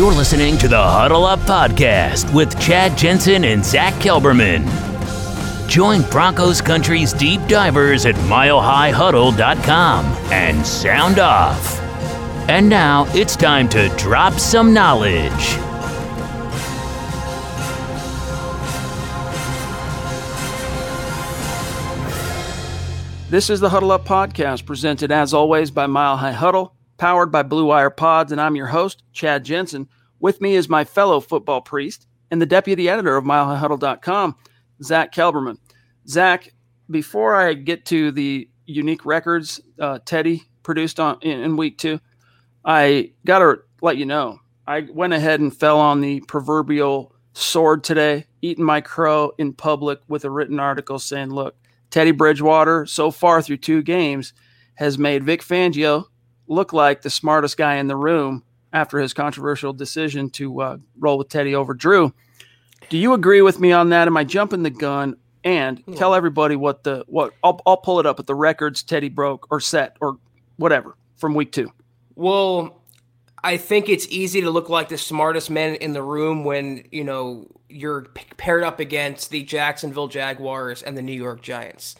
You're listening to the Huddle Up Podcast with Chad Jensen and Zack Kelberman. Join Broncos Country's deep divers at milehighhuddle.com and sound off. And now it's time to drop some knowledge. This is the Huddle Up Podcast, presented as always by Mile High Huddle, powered by Blue Wire Pods, and I'm your host, Chad Jensen. With me is my fellow football priest and the deputy editor of MileHighHuddle.com, Zack Kelberman. Zack, before I get to the unique records uh, Teddy produced on in, in week two, I got to let you know I went ahead and fell on the proverbial sword today, eating my crow in public with a written article saying, "Look." Teddy Bridgewater, so far through two games, has made Vic Fangio look like the smartest guy in the room after his controversial decision to uh, roll with Teddy over Drew. Do you agree with me on that? Am I jumping the gun? And tell everybody what the what I'll, I'll pull it up at the records Teddy broke or set or whatever from week two. Well, I think it's easy to look like the smartest man in the room when you know you're paired up against the Jacksonville Jaguars and the New York Giants.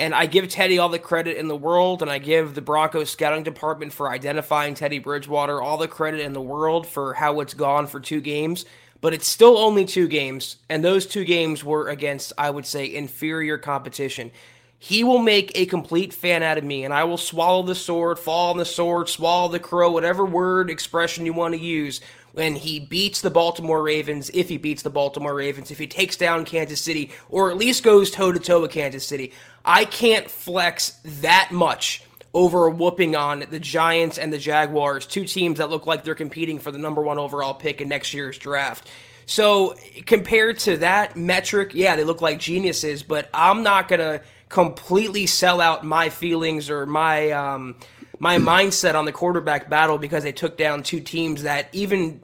And I give Teddy all the credit in the world, and I give the Broncos scouting department for identifying Teddy Bridgewater all the credit in the world for how it's gone for two games. But it's still only two games, and those two games were against, I would say, inferior competition. He will make a complete fan out of me, and I will swallow the sword, fall on the sword, swallow the crow, whatever word expression you want to use when he beats the Baltimore Ravens, if he beats the Baltimore Ravens, if he takes down Kansas City, or at least goes toe to toe with Kansas City. I can't flex that much over whooping on the Giants and the Jaguars, two teams that look like they're competing for the number one overall pick in next year's draft. So, compared to that metric, yeah, they look like geniuses, but I'm not going to completely sell out my feelings or my. Um, my mindset on the quarterback battle because they took down two teams that even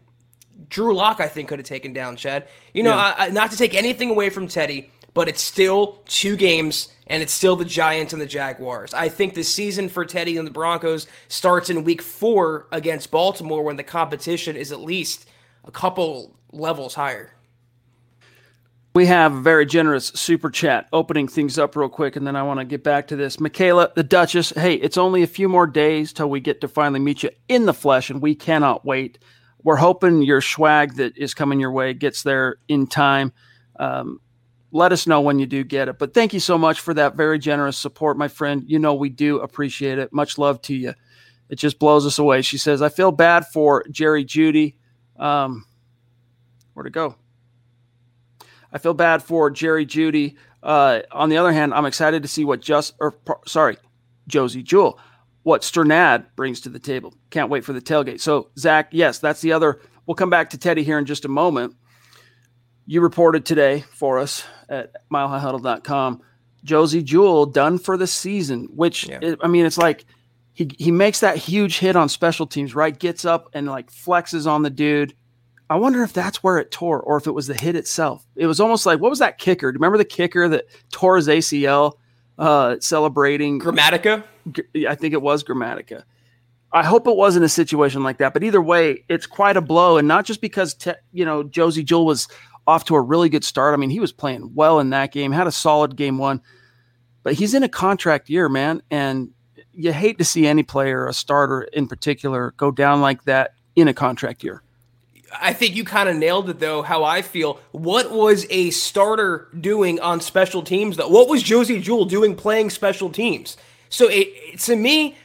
Drew Lock I think could have taken down. Chad, you know, yeah. I, not to take anything away from Teddy, but it's still two games and it's still the Giants and the Jaguars. I think the season for Teddy and the Broncos starts in week four against Baltimore when the competition is at least a couple levels higher. We have a very generous super chat opening things up real quick, and then I want to get back to this. Michaela, the Duchess, hey, it's only a few more days till we get to finally meet you in the flesh, and we cannot wait. We're hoping your swag that is coming your way gets there in time. Um, let us know when you do get it. But thank you so much for that very generous support, my friend. You know, we do appreciate it. Much love to you. It just blows us away. She says, I feel bad for Jerry Jeudy. Um, where to go? I feel bad for Jerry Jeudy. Uh, on the other hand, I'm excited to see what just or sorry, Josey Jewell, what Strnad brings to the table. Can't wait for the tailgate. So Zack, yes, that's the other. We'll come back to Teddy here in just a moment. You reported today for us at milehighhuddle.com. Josey Jewell done for the season, which yeah. it, I mean, it's like he he makes that huge hit on special teams, right? Gets up and like flexes on the dude I wonder if that's where it tore or if it was the hit itself. It was almost like what was that kicker? Do you remember the kicker that tore his ACL uh, celebrating Gramatica? I think it was Gramatica. I hope it wasn't a situation like that, but either way, it's quite a blow, and not just because te- you know Josey Jewell was off to a really good start. I mean, he was playing well in that game, had a solid game one, but he's in a contract year, man, and you hate to see any player, a starter in particular, go down like that in a contract year. I think you kind of nailed it though. How I feel. What was a starter doing on special teams though? What was Josey Jewell doing playing special teams? So it, to me,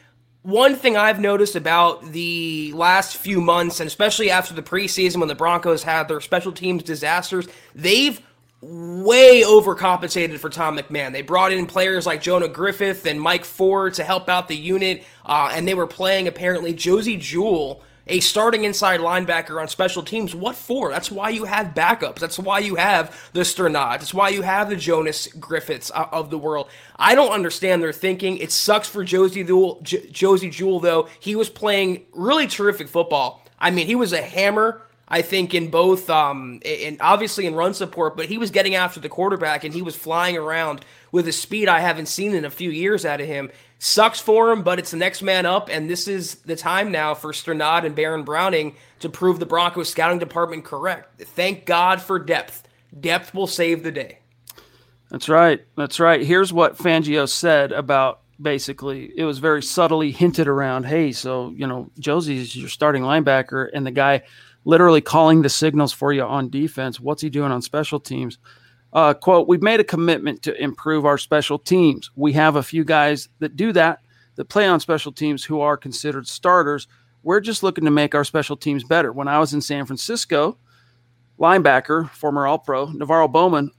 one thing I've noticed about the last few months, and especially after the preseason when the Broncos had their special teams disasters, they've way overcompensated for Tom McMahon. They brought in players like Jonas Griffith and Mike Ford to help out the unit, uh, and they were playing apparently Josey Jewell a starting inside linebacker on special teams. What for? That's why you have backups. That's why you have the Strnad. That's why you have the Jonas Griffiths of the world. I don't understand their thinking. It sucks for Josey Jewell, J- Josey Jewell though. He was playing really terrific football. I mean, he was a hammer. I think in both, um, and obviously in run support, but he was getting after the quarterback and he was flying around with a speed I haven't seen in a few years out of him. Sucks for him, but it's the next man up, and this is the time now for Strnad and Baron Browning to prove the Broncos scouting department correct. Thank God for depth. Depth will save the day. That's right. That's right. Here's what Fangio said about basically it was very subtly hinted around hey so you know josey's your starting linebacker and the guy literally calling the signals for you on defense what's he doing on special teams uh, quote we've made a commitment to improve our special teams we have a few guys that do that that play on special teams who are considered starters we're just looking to make our special teams better when i was in san francisco linebacker former all pro NaVorro Bowman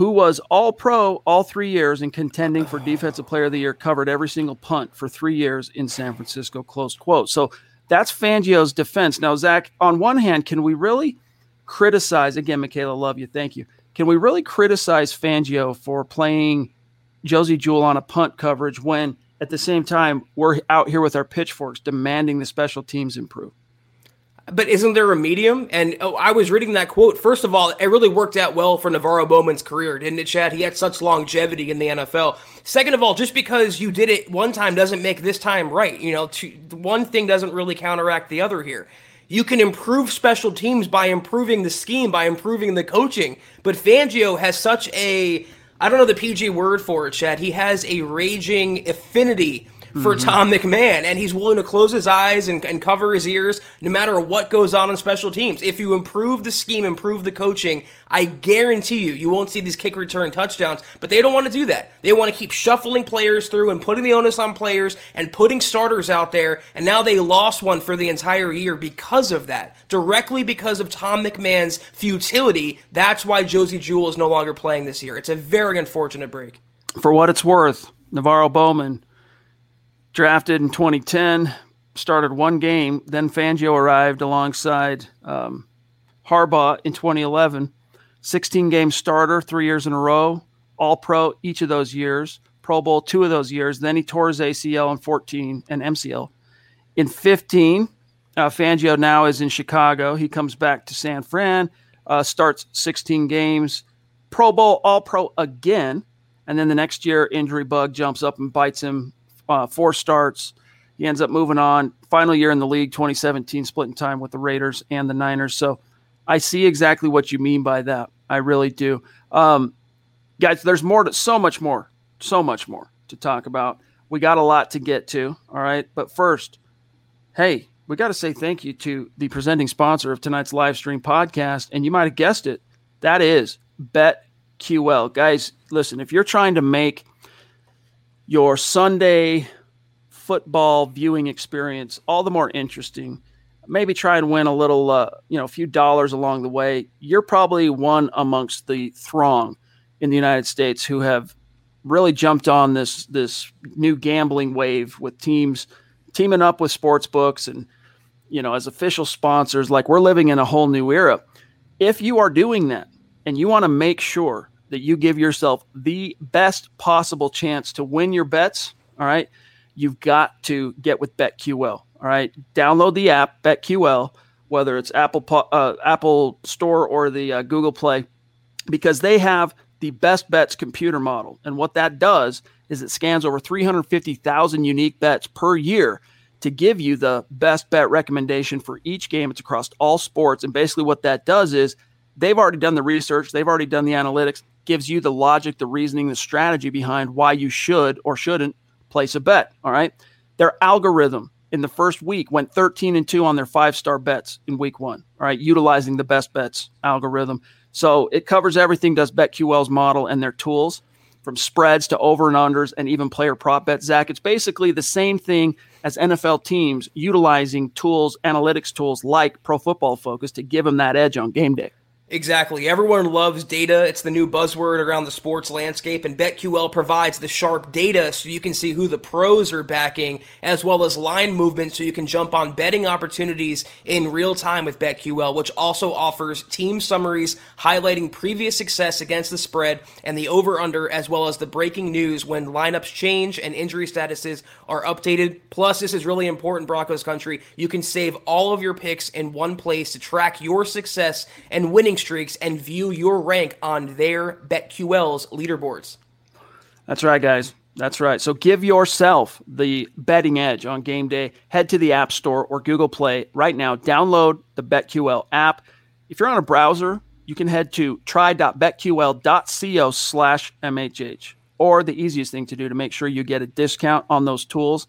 who was all pro all three years and contending for defensive player of the year, covered every single punt for three years in San Francisco, close quote. So that's Fangio's defense. Now, Zack, on one hand, can we really criticize, again, Michaela, love you, thank you. Can we really criticize Fangio for playing Josey Jewell on a punt coverage when at the same time we're out here with our pitchforks demanding the special teams improve? But isn't there a medium? And oh, I was reading that quote. First of all, it really worked out well for NaVorro Bowman's career, didn't it, Chad? He had such longevity in the NFL. Second of all, just because you did it one time doesn't make this time right. You know, to, one thing doesn't really counteract the other here. You can improve special teams by improving the scheme, by improving the coaching. But Fangio has such a I don't know the PG word for it, Chad. He has a raging affinity for mm-hmm. Tom McMahon, and he's willing to close his eyes and, and cover his ears no matter what goes on in special teams. If you improve the scheme, improve the coaching, I guarantee you, you won't see these kick return touchdowns. But they don't want to do that. They want to keep shuffling players through and putting the onus on players and putting starters out there. And now they lost one for the entire year because of that, directly because of Tom McMahon's futility. That's why Josey Jewell is no longer playing this year. It's a very unfortunate break. For what it's worth, NaVorro Bowman drafted in 2010, started one game. Then Fangio arrived alongside um, Harbaugh in 2011. 16 game starter, three years in a row, all pro each of those years, Pro Bowl two of those years. Then he tore his ACL in 14 and MCL. In 15, uh, Fangio now is in Chicago. He comes back to San Fran, uh, starts 16 games, Pro Bowl, all pro again. And then the next year, injury bug jumps up and bites him uh, four starts. He ends up moving on. Final year in the league, 2017, splitting time with the Raiders and the Niners. So I see exactly what you mean by that. I really do. Um, guys, there's more to so much more, so much more to talk about. We got a lot to get to. All right. But first, hey, we got to say thank you to the presenting sponsor of tonight's live stream podcast. And you might have guessed it. That is BetQL. Guys, listen, if you're trying to make your Sunday football viewing experience all the more interesting. Maybe try and win a little, uh, you know, a few dollars along the way. You're probably one amongst the throng in the United States who have really jumped on this this new gambling wave with teams teaming up with sports books and you know as official sponsors like we're living in a whole new era if you are doing that and you want to make sure that you give yourself the best possible chance to win your bets, all right, you've got to get with BetQL. All right, download the app BetQL, whether it's Apple uh, Apple Store or the uh, Google Play, because they have the best bets computer model. And what that does is it scans over 350,000 unique bets per year to give you the best bet recommendation for each game. It's across all sports. And basically, what that does is they've already done the research, they've already done the analytics, gives you the logic, the reasoning, the strategy behind why you should or shouldn't place a bet. All right. Their algorithm in the first week went 13 and 2 on their five star bets in week one. All right. Utilizing the best bets algorithm. So it covers everything, does BetQL's model and their tools from spreads to over and unders and even player prop bets. Zack, it's basically the same thing as NFL teams utilizing tools, analytics tools like Pro Football Focus to give them that edge on game day. Exactly. Everyone loves data. It's the new buzzword around the sports landscape, and BetQL provides the sharp data so you can see who the pros are backing, as well as line movement so you can jump on betting opportunities in real time with BetQL, which also offers team summaries highlighting previous success against the spread and the over under, as well as the breaking news when lineups change and injury statuses are updated. Plus, this is really important, Broncos country. You can save all of your picks in one place to track your success and winning streaks and view your rank on their BetQL's leaderboards. That's right, guys. That's right. So give yourself the betting edge on game day. Head to the App Store or Google Play right now. Download the BetQL app. If you're on a browser, you can head to try.betql.co slash MHH. Or the easiest thing to do to make sure you get a discount on those tools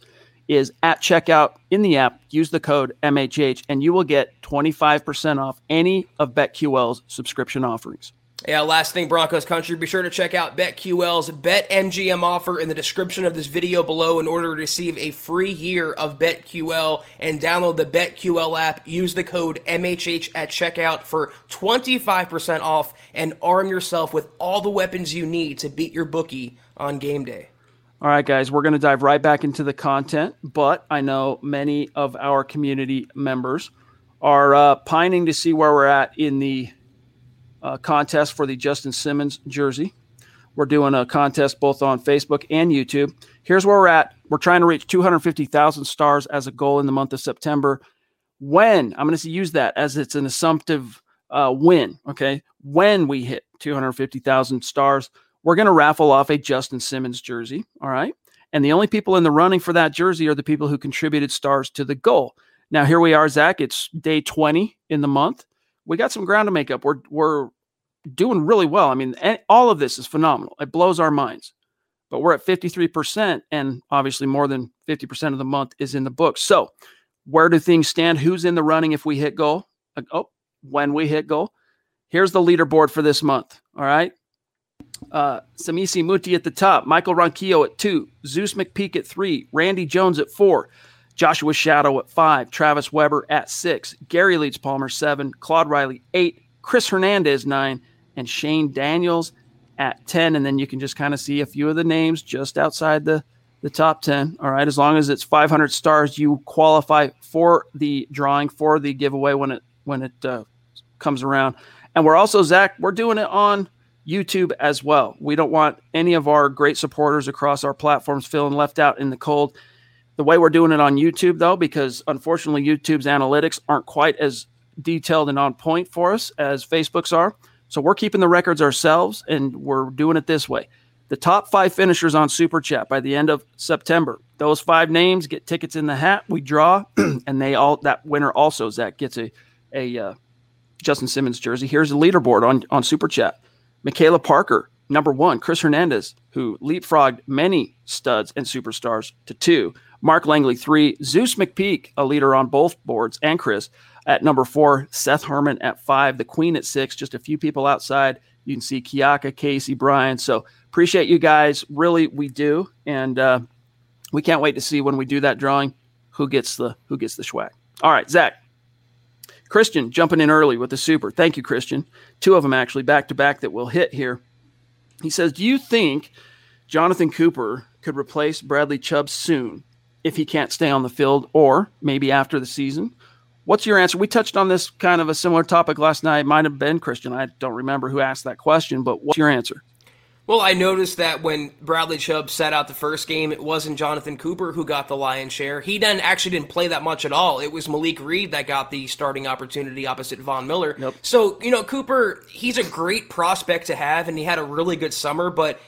is at checkout in the app, use the code MHH, and you will get 25% off any of BetQL's subscription offerings. Yeah, last thing, Broncos country, be sure to check out BetQL's BetMGM offer in the description of this video below in order to receive a free year of BetQL and download the BetQL app. Use the code MHH at checkout for 25% off and arm yourself with all the weapons you need to beat your bookie on game day. All right, guys, we're going to dive right back into the content, but I know many of our community members are uh, pining to see where we're at in the uh, contest for the Justin Simmons jersey. We're doing a contest both on Facebook and YouTube. Here's where we're at. We're trying to reach 250,000 stars as a goal in the month of September. When I'm going to use that as it's an assumptive uh, win. Okay, when we hit 250,000 stars, we're going to raffle off a Justin Simmons jersey. All right, and the only people in the running for that jersey are the people who contributed stars to the goal. Now here we are, Zack. It's day 20 in the month we got some ground to make up. We're we're doing really well. I mean, all of this is phenomenal. It blows our minds. But we're at 53%, and obviously more than 50% of the month is in the books. So, where do things stand? Who's in the running if we hit goal? Uh, oh, when we hit goal. Here's the leaderboard for this month. All right. Uh, Samisi Muti at the top, Michael Ronquillo at two, Zeus McPeak at three, Randy Jones at four, Joshua Shadow at five, Travis Weber at six, Gary Leeds Palmer seven, Claude Riley eight, Chris Hernandez nine, and Shane Daniels at 10. And then you can just kind of see a few of the names just outside the, the top 10. All right. As long as it's 500 stars, you qualify for the drawing for the giveaway when it, when it uh, comes around. And we're also, Zack, we're doing it on YouTube as well. We don't want any of our great supporters across our platforms feeling left out in the cold the way we're doing it on YouTube, though, because unfortunately YouTube's analytics aren't quite as detailed and on point for us as Facebook's are. So we're keeping the records ourselves and we're doing it this way. The top five finishers on Super Chat by the end of September. Those five names get tickets in the hat. We draw, and they all that winner also Zack gets a a uh, Justin Simmons jersey. Here's the leaderboard on on Super Chat. Michaela Parker, number one. Chris Hernandez, who leapfrogged many studs and superstars to two. Mark Langley, three. Zeus McPeak, a leader on both boards, and Chris at number four. Seth Herman at five. The Queen at six. Just a few people outside. You can see Kiaka, Casey, Brian. So appreciate you guys. Really, we do, and uh, we can't wait to see when we do that drawing who gets the who gets the swag. All right, Zack. Christian jumping in early with the super. Thank you, Christian. Two of them actually back to back that will hit here. He says, "Do you think Jonathan Cooper could replace Bradley Chubb soon? if he can't stay on the field or maybe after the season. What's your answer? We touched on this kind of a similar topic last night. It might have been Christian. I don't remember who asked that question, but what's your answer? Well, I noticed that when Bradley Chubb sat out the first game, it wasn't Jonathan Cooper who got the lion's share. He then actually didn't play that much at all. It was Malik Reed that got the starting opportunity opposite Von Miller. Yep. So, you know, Cooper, he's a great prospect to have, and he had a really good summer, but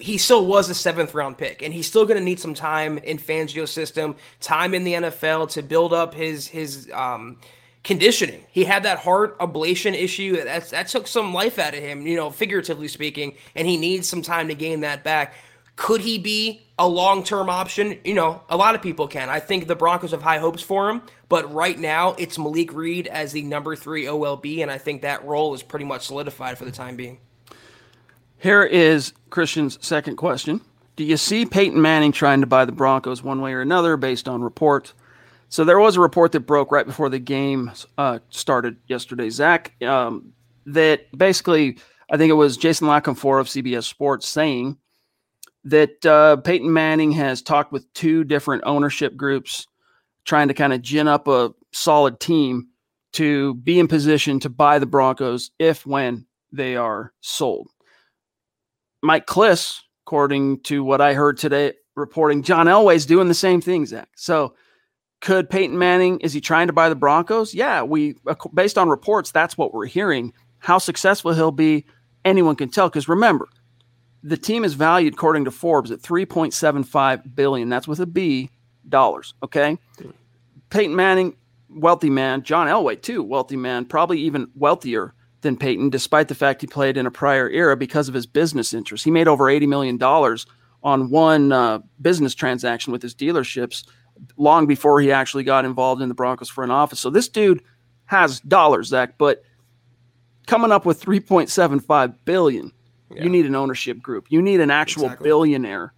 he still was a seventh round pick, and he's still going to need some time in Fangio's system, time in the NFL to build up his his um, conditioning. He had that heart ablation issue that that took some life out of him, you know, figuratively speaking, and he needs some time to gain that back. Could he be a long term option? You know, a lot of people can. I think the Broncos have high hopes for him, but right now it's Malik Reed as the number three OLB, and I think that role is pretty much solidified for the time being. Here is Christian's second question. Do you see Peyton Manning trying to buy the Broncos one way or another based on reports? So there was a report that broke right before the game uh, started yesterday, Zack, um, that basically, I think it was Jason La Canfora of CBS Sports saying that uh, Peyton Manning has talked with two different ownership groups trying to kind of gin up a solid team to be in position to buy the Broncos if when they are sold. Mike Klis, according to what I heard today, reporting John Elway's doing the same thing, Zack. So could Peyton Manning, is he trying to buy the Broncos? Yeah, we, based on reports, that's what we're hearing. How successful he'll be, anyone can tell. Because remember, the team is valued according to Forbes at 3.75 billion. That's with a B dollars. Okay. Peyton Manning, wealthy man. John Elway, too, wealthy man, probably even wealthier than Peyton, despite the fact he played in a prior era because of his business interests. He made over $80 million on one uh, business transaction with his dealerships long before he actually got involved in the Broncos front office. So this dude has dollars, Zack, but coming up with 3.75 billion, yeah. you need an ownership group. You need an actual exactly. billionaire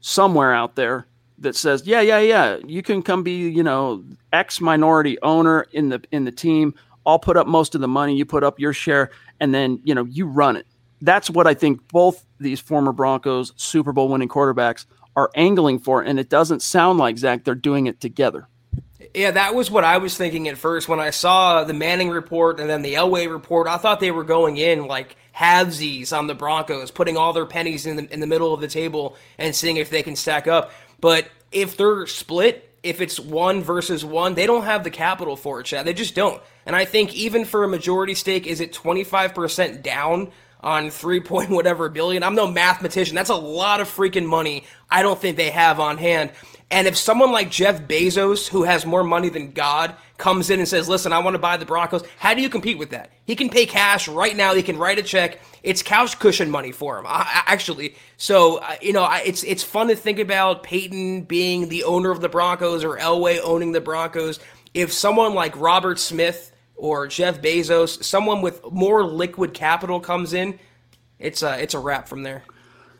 somewhere out there that says, "Yeah, yeah, yeah, you can come be, you know, X minority owner in the in the team. I'll put up most of the money, you put up your share, and then, you know, you run it." That's what I think both these former Broncos Super Bowl winning quarterbacks are angling for, and it doesn't sound like Zack they're doing it together. Yeah, that was what I was thinking at first when I saw the Manning report and then the Elway report. I thought they were going in like halvesies on the Broncos, putting all their pennies in the, in the middle of the table and seeing if they can stack up. But if they're split, if it's one versus one, they don't have the capital for it, Chad. They just don't. And I think even for a majority stake, is it 25% down on three point whatever billion? I'm no mathematician. That's a lot of freaking money I don't think they have on hand. And if someone like Jeff Bezos, who has more money than God, comes in and says, listen, I want to buy the Broncos, how do you compete with that? He can pay cash right now. He can write a check. It's couch cushion money for him, actually. So, uh, you know, it's, it's fun to think about Peyton being the owner of the Broncos or Elway owning the Broncos. If someone like Robert Smith or Jeff Bezos, someone with more liquid capital comes in, it's a, it's a wrap from there.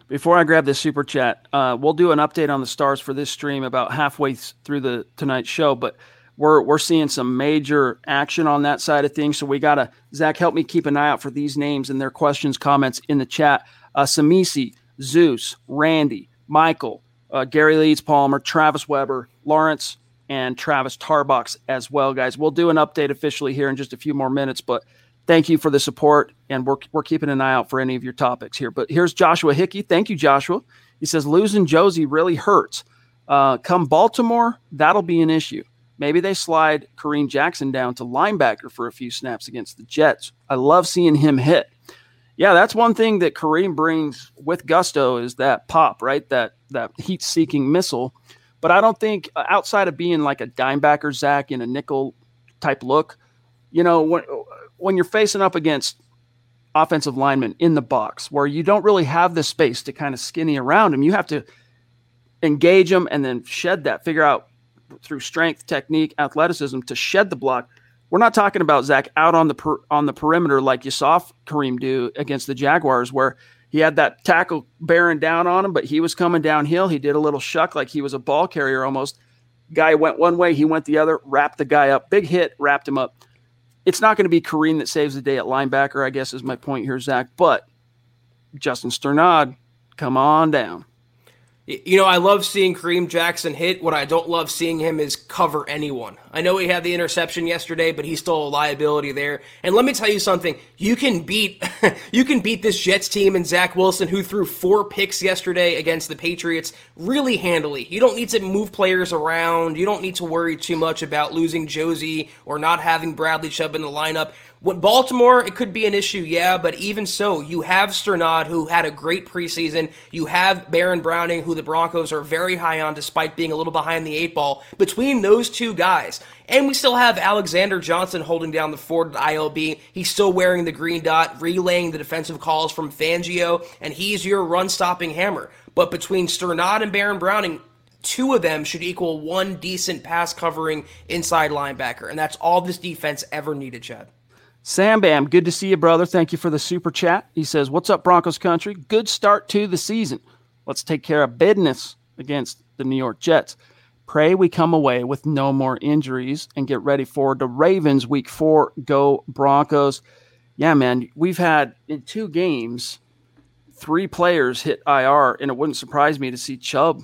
Before I grab this super chat, uh, we'll do an update on the stars for this stream about halfway through the tonight's show. But we're we're seeing some major action on that side of things. So we gotta Zack help me keep an eye out for these names and their questions, comments in the chat. Uh, Samisi, Zeus, Randy, Michael, uh, Gary Leeds Palmer, Travis Weber, Lawrence, and Travis Tarbox as well, guys. We'll do an update officially here in just a few more minutes, but thank you for the support, and we're, we're keeping an eye out for any of your topics here. But here's Joshua Hickey. Thank you, Joshua. He says losing Josey really hurts. Uh, come Baltimore, that'll be an issue. Maybe they slide Kareem Jackson down to linebacker for a few snaps against the Jets. I love seeing him hit. Yeah, that's one thing that Kareem brings with gusto is that pop, right? That that heat-seeking missile. But I don't think uh, outside of being like a dimebacker Zack in a nickel type look, you know, when when you're facing up against offensive linemen in the box where you don't really have the space to kind of skinny around them, you have to engage them and then shed that, figure out through strength, technique, athleticism to shed the block. We're not talking about Zack out on the per, on the perimeter like you saw Kareem do against the Jaguars, where he had that tackle bearing down on him, but he was coming downhill. He did a little shuck like he was a ball carrier almost. Guy went one way, he went the other, wrapped the guy up. Big hit, wrapped him up it's not going to be Kareem that saves the day at linebacker, I guess is my point here, Zack. But Justin Strnad, come on down. You know, I love seeing Kareem Jackson hit. What I don't love seeing him is cover anyone. I know he had the interception yesterday, but he's still a liability there. And let me tell you something: you can beat, you can beat this Jets team and Zach Wilson, who threw four picks yesterday against the Patriots, really handily. You don't need to move players around. You don't need to worry too much about losing Josey or not having Bradley Chubb in the lineup. What Baltimore, it could be an issue, yeah, but even so, you have Strnad, who had a great preseason. You have Baron Browning, who the Broncos are very high on despite being a little behind the eight ball. Between those two guys, and we still have Alexander Johnson holding down the fort at ILB. He's still wearing the green dot, relaying the defensive calls from Fangio, and he's your run stopping hammer. But between Strnad and Baron Browning, two of them should equal one decent pass covering inside linebacker. And that's all this defense ever needed, Chad. Sam Bam, good to see you, brother. Thank you for the super chat. He says, What's up, Broncos country? Good start to the season. Let's take care of business against the New York Jets. Pray we come away with no more injuries and get ready for the Ravens week four. Go Broncos. Yeah, man, we've had in two games, three players hit IR, and it wouldn't surprise me to see Chubb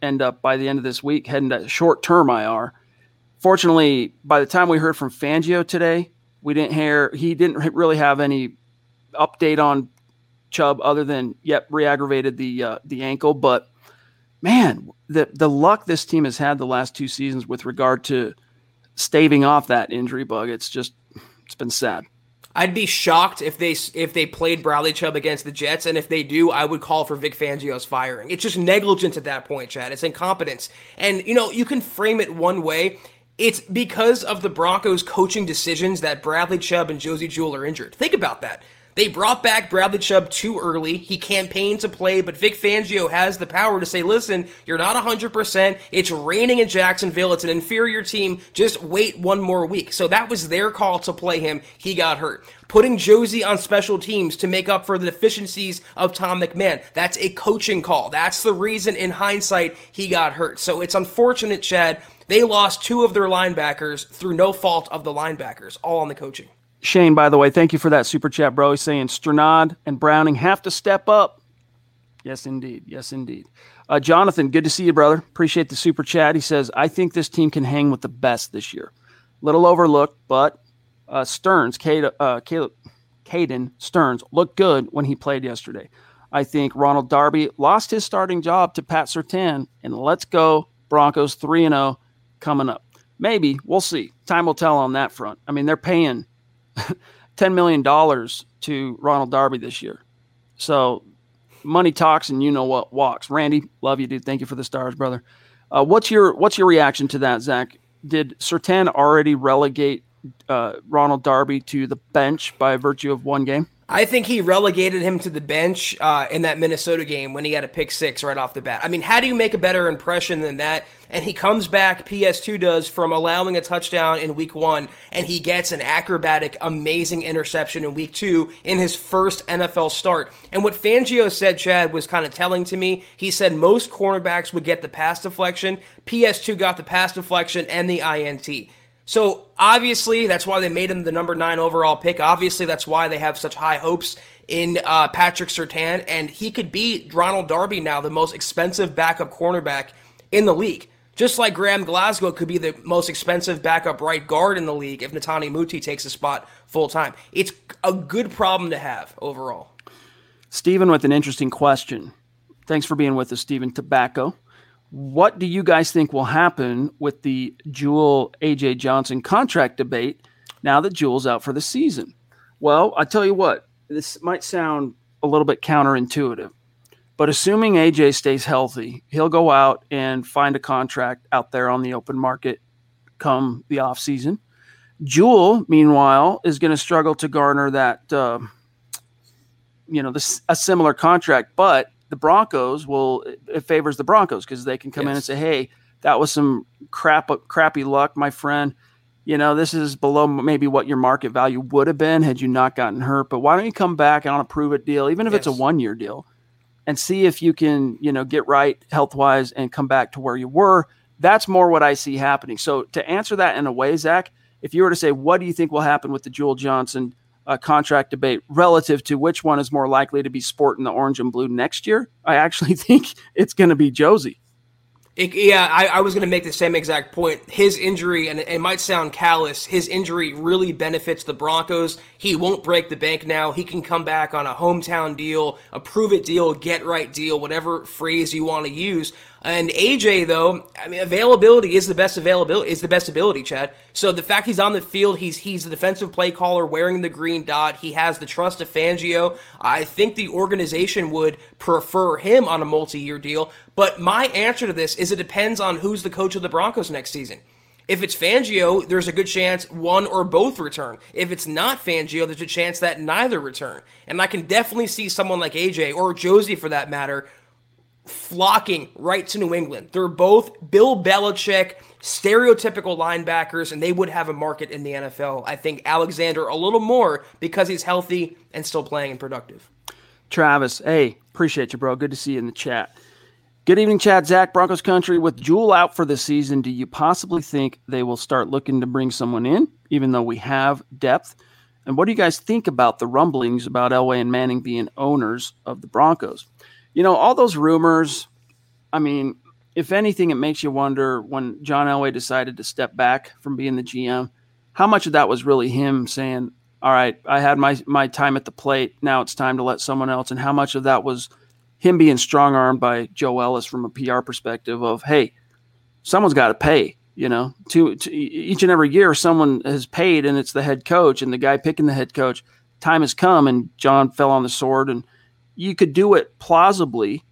end up by the end of this week heading to short term IR. Fortunately, by the time we heard from Fangio today, we didn't hear he didn't really have any update on Chubb other than yep re-aggravated the uh, the ankle. But man, the the luck this team has had the last two seasons with regard to staving off that injury bug, it's just it's been sad. I'd be shocked if they if they played Bradley Chubb against the Jets, and if they do, I would call for Vic Fangio's firing. It's just negligence at that point, Chad. It's incompetence, and you know you can frame it one way. It's because of the Broncos' coaching decisions that Bradley Chubb and Josey Jewell are injured. Think about that. They brought back Bradley Chubb too early. He campaigned to play, but Vic Fangio has the power to say, listen, you're not 100%. It's raining in Jacksonville. It's an inferior team. Just wait one more week. So that was their call to play him. He got hurt. Putting Josey on special teams to make up for the deficiencies of Tom McMahon. That's a coaching call. That's the reason in hindsight he got hurt. So it's unfortunate, Chad. They lost two of their linebackers through no fault of the linebackers, all on the coaching. Shane, by the way, thank you for that super chat, bro. He's saying Strnad and Browning have to step up. Yes, indeed. Yes, indeed. Uh, Jonathan, good to see you, brother. Appreciate the super chat. He says, I think this team can hang with the best this year. Little overlooked, but uh, Sterns, Cade, uh, Caden Sterns looked good when he played yesterday. I think Ronald Darby lost his starting job to Pat Surtain, and let's go Broncos 3 0 coming up. Maybe we'll see. Time will tell on that front. I mean, they're paying $10 million to Ronald Darby this year. So money talks and you know what walks. Randy, love you, dude. Thank you for the stars, brother. Uh, what's your what's your reaction to that, Zack? Did Surtain already relegate uh, Ronald Darby to the bench by virtue of one game? I think he relegated him to the bench uh, in that Minnesota game when he had a pick six right off the bat. I mean, how do you make a better impression than that? And he comes back, PS2 does, from allowing a touchdown in week one, and he gets an acrobatic, amazing interception in week two in his first NFL start. And what Fangio said, Chad, was kind of telling to me. He said most cornerbacks would get the pass deflection. PS2 got the pass deflection and the INT. So obviously, that's why they made him the number nine overall pick. Obviously, that's why they have such high hopes in uh, Patrick Surtain, and he could be Ronald Darby now, the most expensive backup cornerback in the league. Just like Graham Glasgow could be the most expensive backup right guard in the league if Netane Muti takes a spot full time. It's a good problem to have overall. Stephen with an interesting question. Thanks for being with us, Stephen Tobacco. What do you guys think will happen with the Jewell AJ Johnson contract debate now that Jewell's out for the season? Well, I tell you what, this might sound a little bit counterintuitive, but assuming AJ stays healthy, he'll go out and find a contract out there on the open market come the off season. Jewell, meanwhile, is going to struggle to garner that, uh, you know, this a similar contract, but the Broncos will it favors the Broncos because they can come yes. in and say, "Hey, that was some crap crappy luck, my friend. You know, this is below maybe what your market value would have been had you not gotten hurt. But why don't you come back on a prove it deal, even if yes. it's a one year deal, and see if you can, you know, get right health wise and come back to where you were. That's more what I see happening. So to answer that in a way, Zack, if you were to say, what do you think will happen with the Jewell Johnson uh, contract debate relative to which one is more likely to be sporting the orange and blue next year, I actually think it's going to be Josey. It, yeah, I, I was going to make the same exact point. His injury, and it might sound callous, his injury really benefits the Broncos. He won't break the bank now. He can come back on a hometown deal, a prove it deal, get right deal, whatever phrase you want to use. And AJ though, I mean, availability is the best availability is the best ability, Chad. So the fact he's on the field, he's he's the defensive play caller wearing the green dot. He has the trust of Fangio. I think the organization would prefer him on a multi-year deal. But my answer to this is it depends on who's the coach of the Broncos next season. If it's Fangio, there's a good chance one or both return. If it's not Fangio, there's a chance that neither return. And I can definitely see someone like AJ or Josey for that matter flocking right to New England. They're both Bill Belichick stereotypical linebackers, and they would have a market in the NFL. I think Alexander a little more because he's healthy and still playing and productive. Travis, hey, appreciate you, bro. Good to see you in the chat. Good evening, Chad. Zack, Broncos country. With Jewell out for the season, do you possibly think they will start looking to bring someone in, even though we have depth? And what do you guys think about the rumblings about Elway and Manning being owners of the Broncos? You know, all those rumors. I mean, if anything, it makes you wonder when John Elway decided to step back from being the GM, how much of that was really him saying, "All right, I had my my time at the plate. Now it's time to let someone else," and how much of that was him being strong armed by Joe Ellis from a PR perspective of, "Hey, someone's got to pay." You know, to, to each and every year, someone has paid, and it's the head coach, and the guy picking the head coach. Time has come, and John fell on the sword, and you could do it plausibly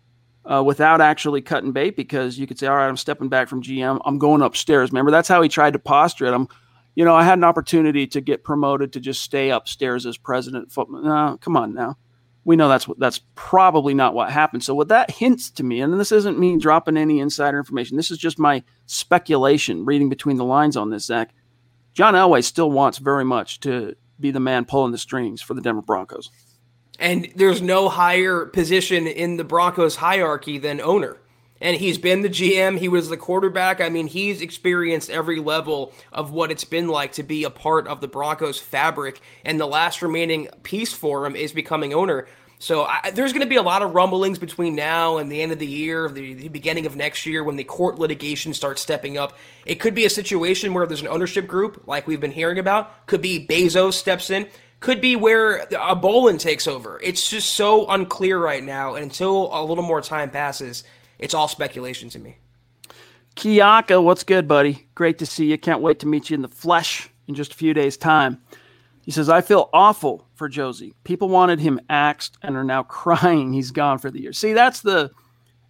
uh, without actually cutting bait because you could say, "All right, I'm stepping back from GM. I'm going upstairs." Remember, that's how he tried to posture it. I'm, you know, I had an opportunity to get promoted to just stay upstairs as president. No, come on now we know that's what that's probably not what happened. So what that hints to me, and this isn't me dropping any insider information. This is just my speculation, reading between the lines on this. Zack, John Elway still wants very much to be the man pulling the strings for the Denver Broncos. And there's no higher position in the Broncos hierarchy than owner. And he's been the GM, he was the quarterback. I mean, he's experienced every level of what it's been like to be a part of the Broncos fabric. And the last remaining piece for him is becoming owner. So I, there's going to be a lot of rumblings between now and the end of the year, the, the beginning of next year, when the court litigation starts stepping up. It could be a situation where there's an ownership group, like we've been hearing about. Could be Bezos steps in. Could be where a Bowlen takes over. It's just so unclear right now. And until a little more time passes, it's all speculation to me. Kiaka, what's good, buddy? Great to see you. Can't wait to meet you in the flesh in just a few days' time. He says, I feel awful for Josey. People wanted him axed and are now crying he's gone for the year. See, that's the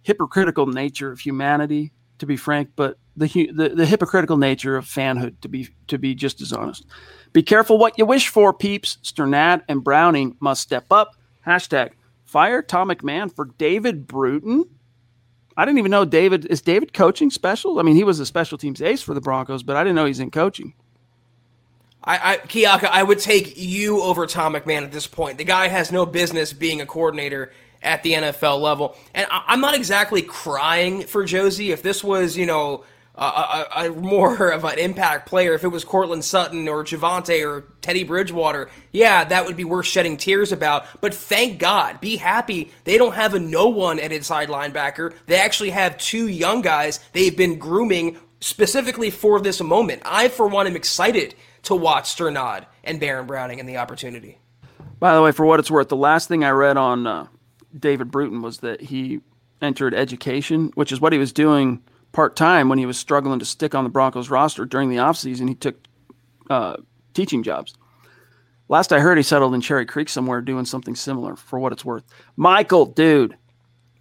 hypocritical nature of humanity, to be frank, but the, the, the hypocritical nature of fanhood, to be to be just as honest. Be careful what you wish for, peeps. Strnad and Browning must step up. Hashtag fire Tom McMahon for David Bruton. I didn't even know David is David coaching special. I mean, he was a special teams ace for the Broncos, but I didn't know he's in coaching. I, I Kiaka, I would take you over Tom McMahon at this point. The guy has no business being a coordinator at the NFL level, and I, am not exactly crying for Josey. If this was, you know, a, a, more of an impact player, if it was Courtland Sutton or Javonte or Teddy Bridgewater, yeah, that would be worth shedding tears about. But thank God, be happy they don't have a no one at inside linebacker. They actually have two young guys they've been grooming specifically for this moment. I, for one, am excited to watch Strnad and Baron Browning and the opportunity. By the way, for what it's worth, the last thing I read on uh, David Bruton was that he entered education, which is what he was doing – part time when he was struggling to stick on the Broncos roster during the offseason. He took uh, teaching jobs. Last I heard, he settled in Cherry Creek somewhere doing something similar for what it's worth. Michael, dude,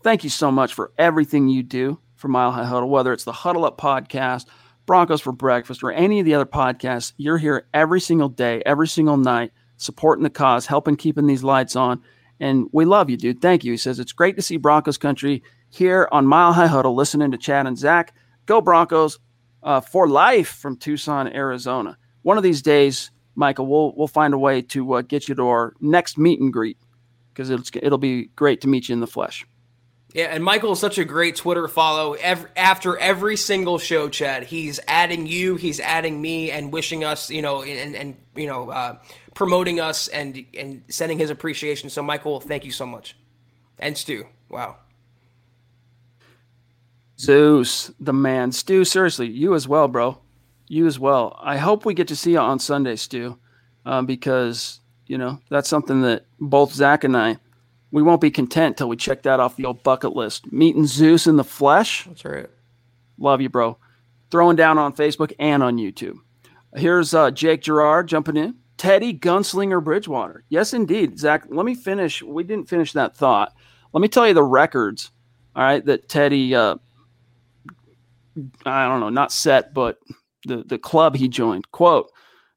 thank you so much for everything you do for Mile High Huddle, whether it's the Huddle Up podcast, Broncos for Breakfast, or any of the other podcasts. You're here every single day, every single night, supporting the cause, helping keeping these lights on. And we love you, dude. Thank you. He says, It's great to see Broncos country here on Mile High Huddle, listening to Chad and Zack. Go Broncos uh, for life from Tucson, Arizona. One of these days, Michael, we'll we'll find a way to uh, get you to our next meet and greet because it'll it'll be great to meet you in the flesh. Yeah, and Michael is such a great Twitter follow. Every, after every single show, Chad, he's adding you, he's adding me, and wishing us, you know, and and you know, uh, promoting us and and sending his appreciation. So, Michael, thank you so much, and Stu, wow. Zeus, the man. Stu, seriously, you as well, bro. You as well. I hope we get to see you on Sunday, Stu, um, because, you know, that's something that both Zack and I, we won't be content till we check that off the old bucket list. Meeting Zeus in the flesh. That's right. Love you, bro. Throwing down on Facebook and on YouTube. Here's uh, Jake Gerard jumping in. Teddy Gunslinger Bridgewater. Yes, indeed. Zack, let me finish. We didn't finish that thought. Let me tell you the records, all right, that Teddy uh, I don't know, not set, but the, the club he joined. Quote,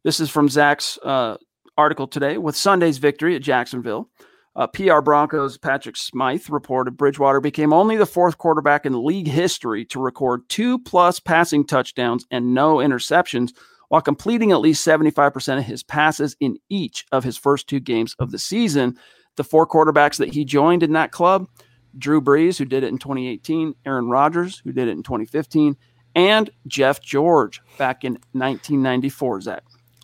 this is from Zack's uh, article today. With Sunday's victory at Jacksonville, uh, PR Broncos Patrick Smythe reported Bridgewater became only the fourth quarterback in league history to record two plus passing touchdowns and no interceptions while completing at least 75% of his passes in each of his first two games of the season. The four quarterbacks that he joined in that club Drew Brees, who did it in 2018, Aaron Rodgers, who did it in 2015, and Jeff George back in 1994, Zack.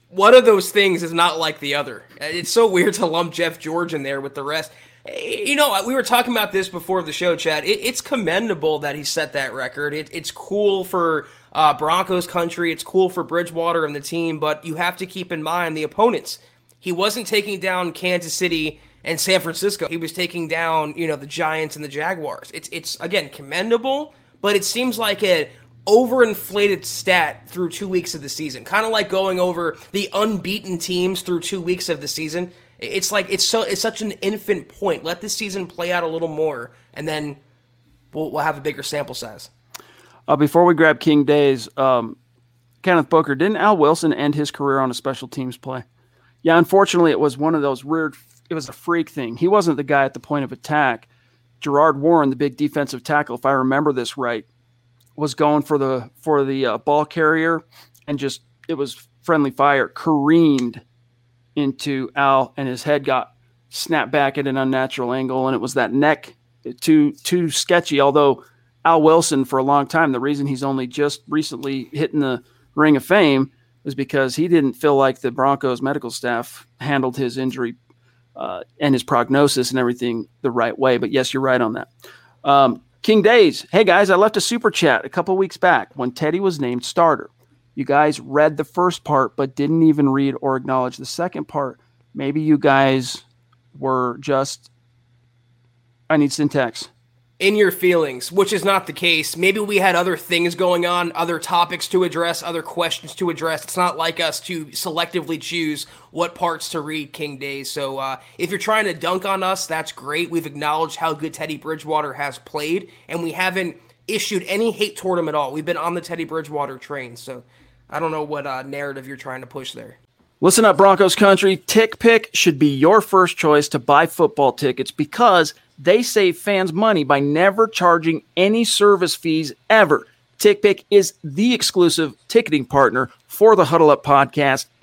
One of those things is not like the other. It's so weird to lump Jeff George in there with the rest. You know, we were talking about this before the show, Chad. It, it's commendable that he set that record. It, it's cool for uh, Broncos country. It's cool for Bridgewater and the team, but you have to keep in mind the opponents. He wasn't taking down Kansas City and San Francisco. He was taking down, you know, the Giants and the Jaguars. It's it's again commendable, but it seems like a overinflated stat through two weeks of the season. Kind of like going over the unbeaten teams through two weeks of the season. It's like it's so it's such an infant point. Let the season play out a little more, and then we'll, we'll have a bigger sample size. Uh, before we grab King Days, um, Kenneth Booker didn't Al Wilson end his career on a special teams play? Yeah, unfortunately, it was one of those weird. It was a freak thing. He wasn't the guy at the point of attack. Gerard Warren, the big defensive tackle, if I remember this right, was going for the for the uh, ball carrier and just it was friendly fire careened into Al and his head got snapped back at an unnatural angle and it was that neck too too sketchy although Al Wilson for a long time the reason he's only just recently hitting the ring of fame was because he didn't feel like the Broncos medical staff handled his injury uh, and his prognosis and everything the right way but yes you're right on that um, King Days. Hey guys, I left a super chat a couple weeks back when Teddy was named starter. You guys read the first part but didn't even read or acknowledge the second part. Maybe you guys were just I need syntax in your feelings, which is not the case. Maybe we had other things going on, other topics to address, other questions to address. It's not like us to selectively choose what parts to read King Days. So uh, if you're trying to dunk on us, that's great. We've acknowledged how good Teddy Bridgewater has played, and we haven't issued any hate toward him at all. We've been on the Teddy Bridgewater train. So I don't know what uh, narrative you're trying to push there. Listen up, Broncos country. TickPick should be your first choice to buy football tickets because – they save fans money by never charging any service fees ever. TickPick is the exclusive ticketing partner for the Huddle Up podcast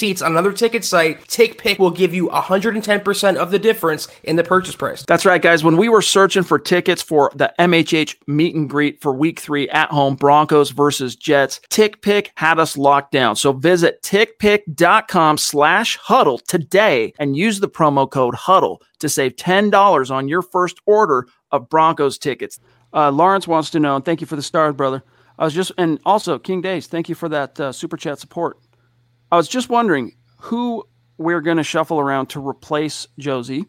seats on another ticket site, TickPick will give you 110% of the difference in the purchase price. That's right, guys. When we were searching for tickets for the MHH meet and greet for week three at home, Broncos versus Jets, TickPick had us locked down. So visit tickpick.com slash huddle today and use the promo code huddle to save $10 on your first order of Broncos tickets. Uh, Lawrence wants to know, and thank you for the stars, brother. I was just, and also King Days, thank you for that uh, super chat support. I was just wondering who we're going to shuffle around to replace Josey.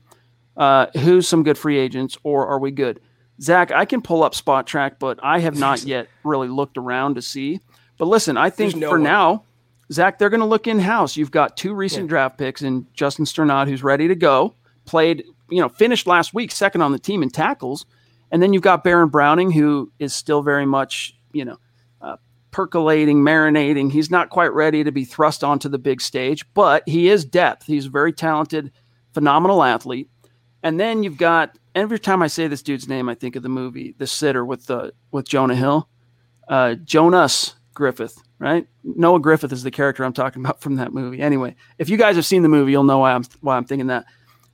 Uh, who's some good free agents, or are we good? Zack, I can pull up Spotrac, but I have not yet really looked around to see. But listen, I think no for one. now, Zack, they're going to look in house. You've got two recent yeah. draft picks and Justin Strnad, who's ready to go, played, you know, finished last week second on the team in tackles. And then you've got Baron Browning, who is still very much you know, percolating, marinating. He's not quite ready to be thrust onto the big stage, but he is depth. He's a very talented, phenomenal athlete. And then you've got every time I say this dude's name, I think of the movie The Sitter with the with Jonah Hill, uh, Jonas Griffith, right? Noah Griffith is the character I'm talking about from that movie. Anyway, if you guys have seen the movie, you'll know why I'm why I'm thinking that.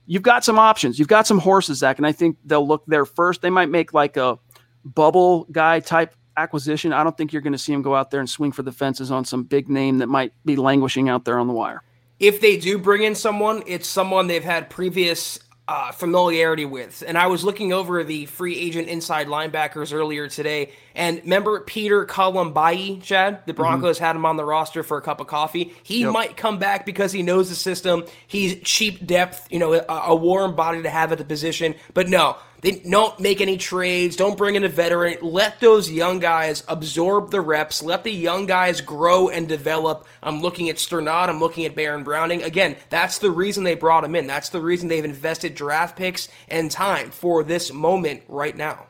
You've got some options. You've got some horses, Zack, and I think they'll look there first. They might make like a bubble guy type acquisition, I don't think you're going to see him go out there and swing for the fences on some big name that might be languishing out there on the wire. If they do bring in someone, it's someone they've had previous uh, familiarity with. And I was looking over the free agent inside linebackers earlier today, and remember Peter Kalambayi, Chad? The mm-hmm. Broncos mm-hmm. had him on the roster for a cup of coffee. He yep. might come back because he knows the system. He's cheap depth, you know, a, a warm body to have at the position. But no, they don't make any trades. Don't bring in a veteran. Let those young guys absorb the reps. Let the young guys grow and develop. I'm looking at Strnad. I'm looking at Baron Browning. Again, that's the reason they brought him in. That's the reason they've invested draft picks and time for this moment right now.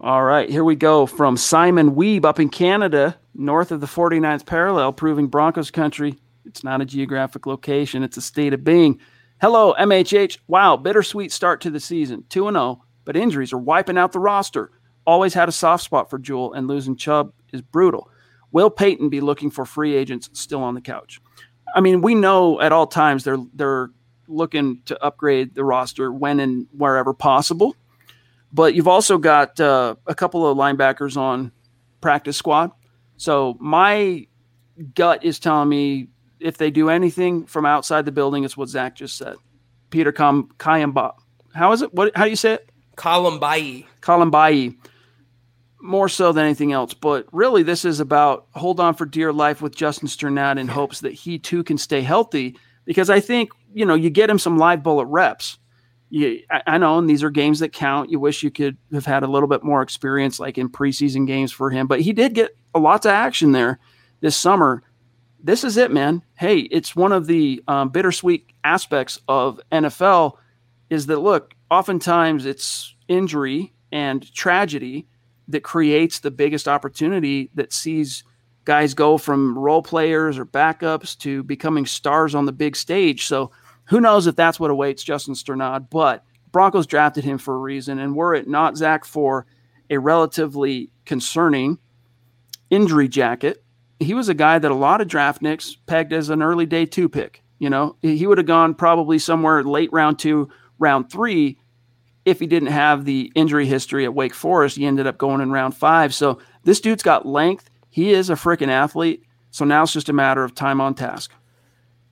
All right, here we go from Simon Weeb up in Canada, north of the 49th parallel, proving Broncos country. It's not a geographic location, it's a state of being. Hello, MHH. Wow, bittersweet start to the season. 2 0, but injuries are wiping out the roster. Always had a soft spot for Jewell, and losing Chubb is brutal. Will Paton be looking for free agents still on the couch? I mean, we know at all times they're they're looking to upgrade the roster when and wherever possible. But you've also got uh, a couple of linebackers on practice squad. So my gut is telling me if they do anything from outside the building, it's what Zack just said. Peter Com- Kayamba. How is it? What? How do you say it? Columbai. Columbai. More so than anything else, but really, this is about hold on for dear life with Justin Strnad in hopes that he too can stay healthy. Because I think you know you get him some live bullet reps. You, I, I know, and these are games that count. You wish you could have had a little bit more experience, like in preseason games for him, but he did get a lot of action there this summer this is it, man. Hey, it's one of the um, bittersweet aspects of NFL is that look, oftentimes it's injury and tragedy that creates the biggest opportunity that sees guys go from role players or backups to becoming stars on the big stage. So who knows if that's what awaits Justin Strnad, but Broncos drafted him for a reason. And were it not Zack for a relatively concerning injury jacket, he was a guy that a lot of draft nicks pegged as an early day two pick. You know, he would have gone probably somewhere late round two, round three, if he didn't have the injury history at Wake Forest. He ended up going in round five. So this dude's got length. He is a freaking athlete. So now it's just a matter of time on task.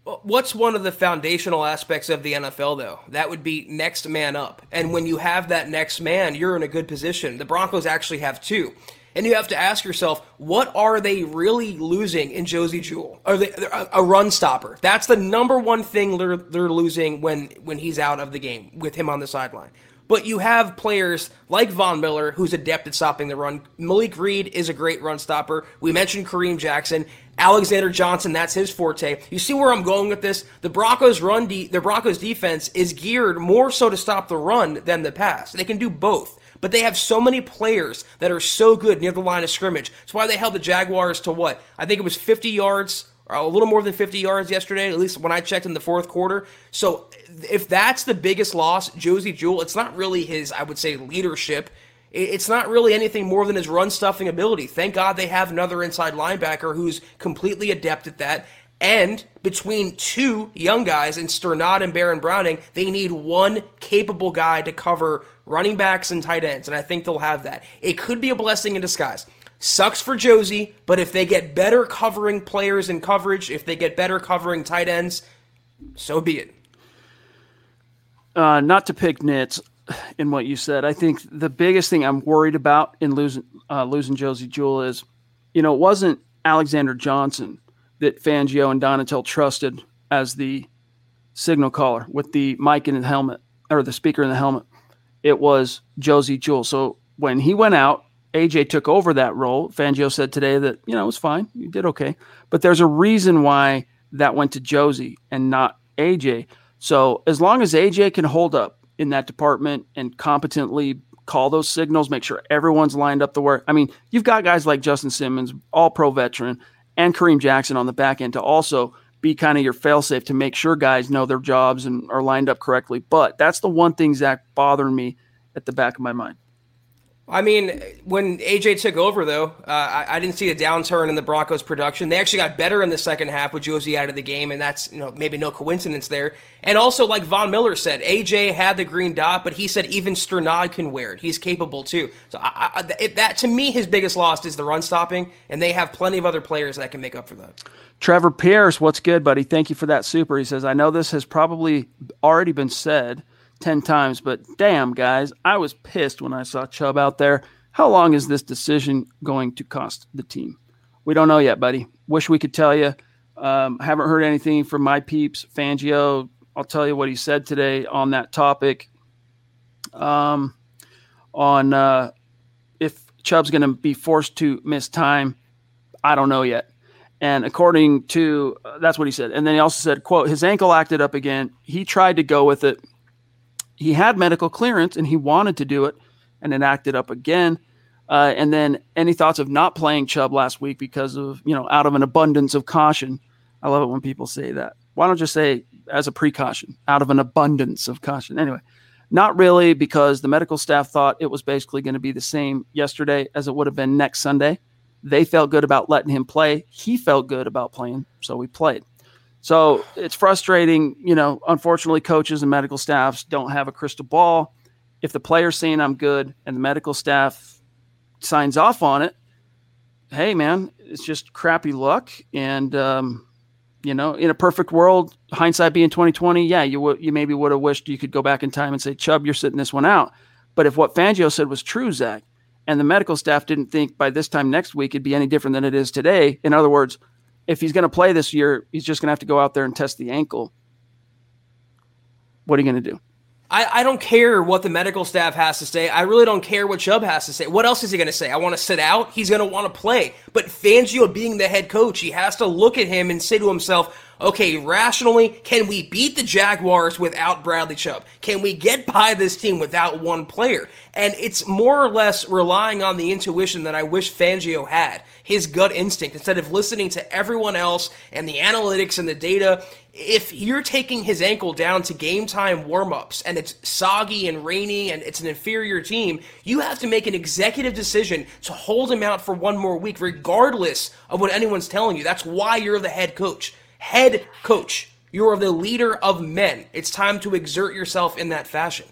What's one of the foundational aspects of the NFL, though? That would be next man up. And when you have that next man, you're in a good position. The Broncos actually have two. And you have to ask yourself, what are they really losing in Josey Jewell? Are they a run stopper? That's the number one thing they're, they're losing when when he's out of the game with him on the sideline. But you have players like Von Miller, who's adept at stopping the run. Malik Reed is a great run stopper. We mentioned Kareem Jackson. Alexander Johnson, that's his forte. You see where I'm going with this? The Broncos run de- the Broncos defense is geared more so to stop the run than the pass. They can do both. But they have so many players that are so good near the line of scrimmage. That's why they held the Jaguars to what? I think it was 50 yards, or a little more than 50 yards yesterday, at least when I checked in the fourth quarter. So if that's the biggest loss, Josey Jewell, it's not really his, I would say, leadership. It's not really anything more than his run stuffing ability. Thank God they have another inside linebacker who's completely adept at that. And between two young guys in Strnad and Baron Browning, they need one capable guy to cover running backs and tight ends, and I think they'll have that. It could be a blessing in disguise. Sucks for Josey, but if they get better covering players in coverage, if they get better covering tight ends, so be it. Uh, not to pick nits in what you said, I think the biggest thing I'm worried about in losing uh, losing Josey Jewell is, you know, it wasn't Alexander Johnson that Fangio and Donatell trusted as the signal caller with the mic in the helmet or the speaker in the helmet it was Josey Jewell. So when he went out, AJ took over that role. Fangio said today that, you know, it was fine. You did okay. But there's a reason why that went to Josey and not AJ. So as long as AJ can hold up in that department and competently call those signals, make sure everyone's lined up the work. I mean, you've got guys like Justin Simmons, all pro veteran, and Kareem Jackson on the back end to also be kind of your failsafe to make sure guys know their jobs and are lined up correctly. But that's the one thing Zack bothering me at the back of my mind. I mean, when AJ took over, though, uh, I, I, didn't see a downturn in the Broncos' production. They actually got better in the second half with Josey out of the game, and that's you know maybe no coincidence there. And also, like Von Miller said, AJ had the green dot, but he said even Strnad can wear it. He's capable too. So I, I, it, that to me, his biggest loss is the run stopping, and they have plenty of other players that can make up for that. Trevor Pierce, what's good, buddy? Thank you for that super. He says, I know this has probably already been said 10 times, but damn, guys, I was pissed when I saw Chubb out there. How long is this decision going to cost the team? We don't know yet, buddy. Wish we could tell you. Um, haven't heard anything from my peeps. Fangio, I'll tell you what he said today on that topic. Um, on uh, if Chubb's going to be forced to miss time, I don't know yet. And according to uh, that's what he said. And then he also said, "quote His ankle acted up again. He tried to go with it he had medical clearance and he wanted to do it, and it acted up again. Uh, and then any thoughts of not playing Chubb last week because of you know out of an abundance of caution. I love it when people say that. Why don't you say as a precaution, out of an abundance of caution? Anyway, not really because the medical staff thought it was basically going to be the same yesterday as it would have been next Sunday. They felt good about letting him play. He felt good about playing, so we played. So it's frustrating. You know, unfortunately, coaches and medical staffs don't have a crystal ball. If the player's saying I'm good and the medical staff signs off on it, hey, man, it's just crappy luck. And, um, you know, in a perfect world, hindsight being 2020, yeah, you you maybe would have wished you could go back in time and say, Chubb, you're sitting this one out. But if what Fangio said was true, Zack, and the medical staff didn't think by this time next week it'd be any different than it is today, in other words, if he's going to play this year, he's just going to have to go out there and test the ankle. What are you going to do? I, I don't care what the medical staff has to say. I really don't care what Chubb has to say. What else is he going to say? I want to sit out. He's going to want to play. But Fangio, being the head coach, he has to look at him and say to himself, okay, rationally, can we beat the Jaguars without Bradley Chubb? Can we get by this team without one player? And it's more or less relying on the intuition that I wish Fangio had, his gut instinct, instead of listening to everyone else and the analytics and the data if you're taking his ankle down to game time warmups and it's soggy and rainy and it's an inferior team, you have to make an executive decision to hold him out for one more week, regardless of what anyone's telling you. That's why you're the head coach. Head coach. You are the leader of men. It's time to exert yourself in that fashion.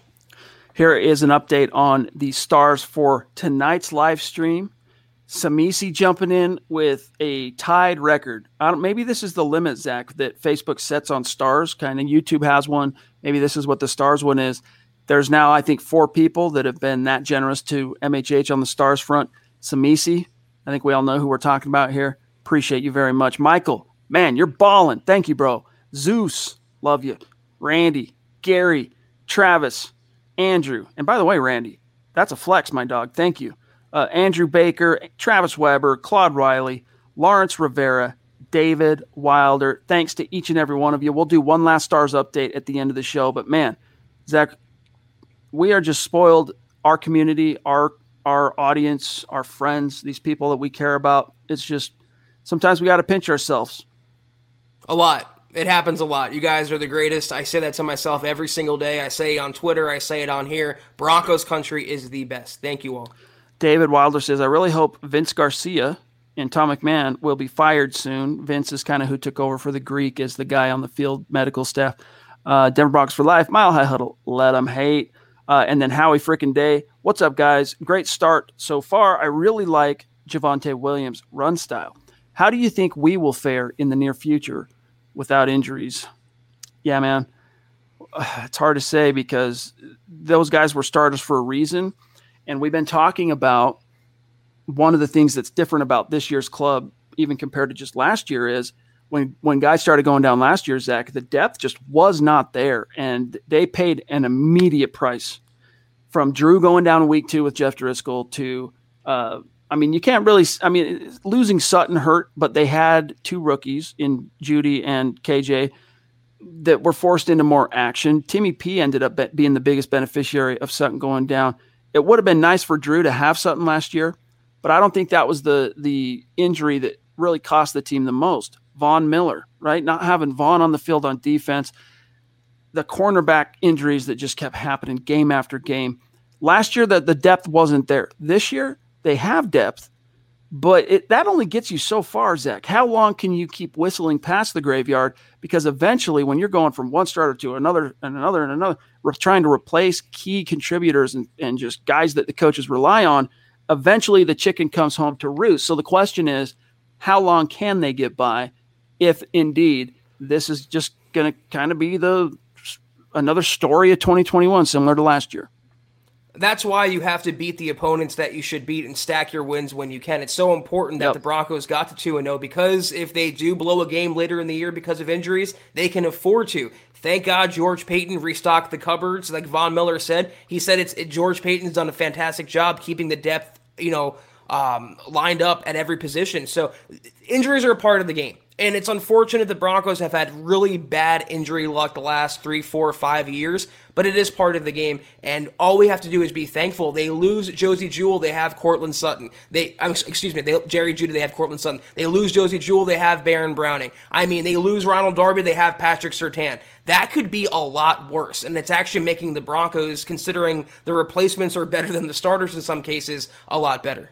Here is an update on the stars for tonight's live stream. Samisi jumping in with a tied record. maybe this is the limit, Zack, that Facebook sets on stars. Kind of YouTube has one. Maybe this is what the stars one is. There's now, I think, four people that have been that generous to MHH on the stars front. Samisi, I think we all know who we're talking about here. Appreciate you very much. Michael, man, you're balling. Thank you, bro. Zeus, love you. Randy, Gary, Travis, Andrew. And by the way, Randy, that's a flex, my dog. Thank you uh, Andrew Baker, Travis Weber, Claude Riley, Lawrence Rivera, David Wilder. Thanks to each and every one of you. We'll do one last stars update at the end of the show. But man, Zack, we are just spoiled. Our community, our our audience, our friends, these people that we care about. It's just sometimes we got to pinch ourselves. A lot. It happens a lot. You guys are the greatest. I say that to myself every single day. I say it on Twitter. I say it on here. Broncos country is the best. Thank you all. David Wilder says, I really hope Vince Garcia and Tom McMahon will be fired soon. Vince is kind of who took over for the Greek as the guy on the field medical staff. Uh, Denver Broncos for life. Mile High Huddle. Let them hate. Uh, and then Howie freaking Day. What's up, guys? Great start so far. I really like Javonte Williams' run style. How do you think we will fare in the near future without injuries? Yeah, man. It's hard to say because those guys were starters for a reason and we've been talking about one of the things that's different about this year's club, even compared to just last year, is when when guys started going down last year, Zack, the depth just was not there, and they paid an immediate price from Drew going down week two with Jeff Driskel to. Uh, I mean, you can't really. I mean, losing Sutton hurt, but they had two rookies in Jeudy and KJ that were forced into more action. Timmy P ended up being the biggest beneficiary of Sutton going down. It would have been nice for Drew to have something last year, but I don't think that was the the injury that really cost the team the most. Von Miller, right? Not having Von on the field on defense, the cornerback injuries that just kept happening game after game. Last year, that the depth wasn't there. This year, they have depth, but it, that only gets you so far, Zack. How long can you keep whistling past the graveyard? Because eventually, when you're going from one starter to another and another and another, re- trying to replace key contributors and, and just guys that the coaches rely on, eventually the chicken comes home to roost. So the question is, how long can they get by if indeed this is just going to kind of be the another story of 2021, similar to last year? That's why you have to beat the opponents that you should beat and stack your wins when you can. It's so important that yep. the Broncos got to 2 0 because if they do blow a game later in the year because of injuries, they can afford to. Thank God George Paton restocked the cupboards, like Von Miller said. He said it's it, George Paton's done a fantastic job keeping the depth, you know, um, lined up at every position. So injuries are a part of the game. And it's unfortunate the Broncos have had really bad injury luck the last three, four, five years, but it is part of the game. And all we have to do is be thankful. They lose Josey Jewell, they have Courtland Sutton. They, excuse me, they, Jerry Jeudy, they have Courtland Sutton. They lose Josey Jewell, they have Baron Browning. I mean, they lose Ronald Darby, they have Patrick Surtain. That could be a lot worse. And it's actually making the Broncos, considering the replacements are better than the starters in some cases, a lot better.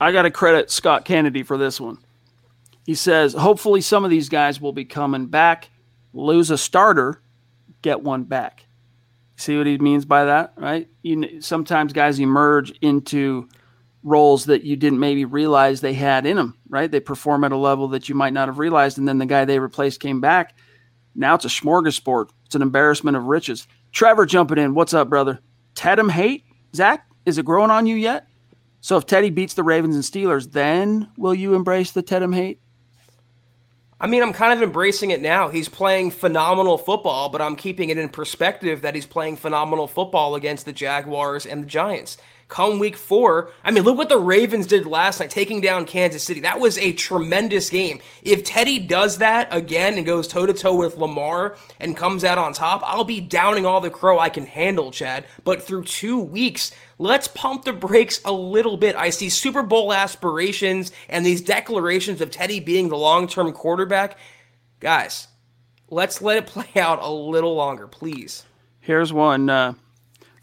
I got to credit Scott Kennedy for this one. He says, hopefully some of these guys will be coming back, lose a starter, get one back. See what he means by that, right? You, sometimes guys emerge into roles that you didn't maybe realize they had in them, right? They perform at a level that you might not have realized. And then the guy they replaced came back. Now it's a smorgasbord. It's an embarrassment of riches. Trevor jumping in. What's up, brother? Tedham hate? Zack, is it growing on you yet? So if Teddy beats the Ravens and Steelers, then will you embrace the Tedham hate? I mean, I'm kind of embracing it now. He's playing phenomenal football, but I'm keeping it in perspective that he's playing phenomenal football against the Jaguars and the Giants come week four. I mean, look what the Ravens did last night, taking down Kansas City. That was a tremendous game. If Teddy does that again and goes toe to toe with Lamar and comes out on top, I'll be downing all the crow I can handle, Chad. But through two weeks, let's pump the brakes a little bit. I see Super Bowl aspirations and these declarations of Teddy being the long term quarterback. Guys, let's let it play out a little longer, please. Here's one. Uh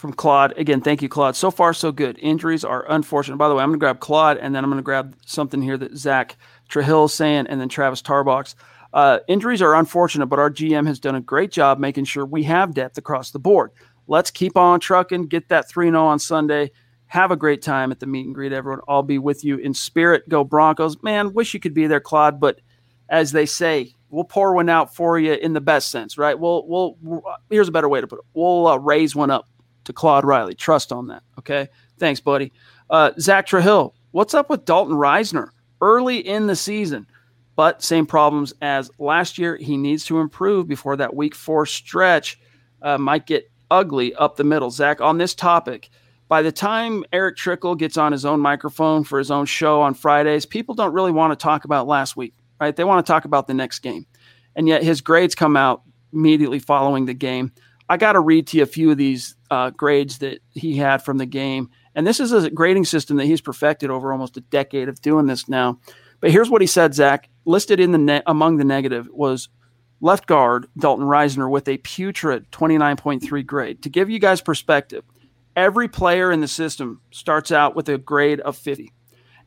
from Claude. Again, thank you, Claude. So far, so good. Injuries are unfortunate. By the way, I'm going to grab Claude, and then I'm going to grab something here that Zach Trahill saying, and then Travis Tarbox. Uh, injuries are unfortunate, but our GM has done a great job making sure we have depth across the board. Let's keep on trucking, get that 3 0 on Sunday. Have a great time at the meet and greet, everyone. I'll be with you in spirit. Go Broncos. Man, wish you could be there, Claude, but as they say, we'll pour one out for you in the best sense, right? We'll, we'll, here's a better way to put it. We'll uh, raise one up to Claude Riley. Trust on that. Okay. Thanks, buddy. Uh, Zach Trahill, what's up with Dalton Risner Early in the season, but same problems as last year. He needs to improve before that week four stretch uh, might get ugly up the middle. Zack, on this topic, by the time Eric Trickel gets on his own microphone for his own show on Fridays, people don't really want to talk about last week, right? They want to talk about the next game. And yet his grades come out immediately following the game. I got to read to you a few of these uh, grades that he had from the game. And this is a grading system that he's perfected over almost a decade of doing this now. But here's what he said, Zack. Listed in the ne- among the negative was left guard Dalton Risner with a putrid 29.3 grade. To give you guys perspective, every player in the system starts out with a grade of 50.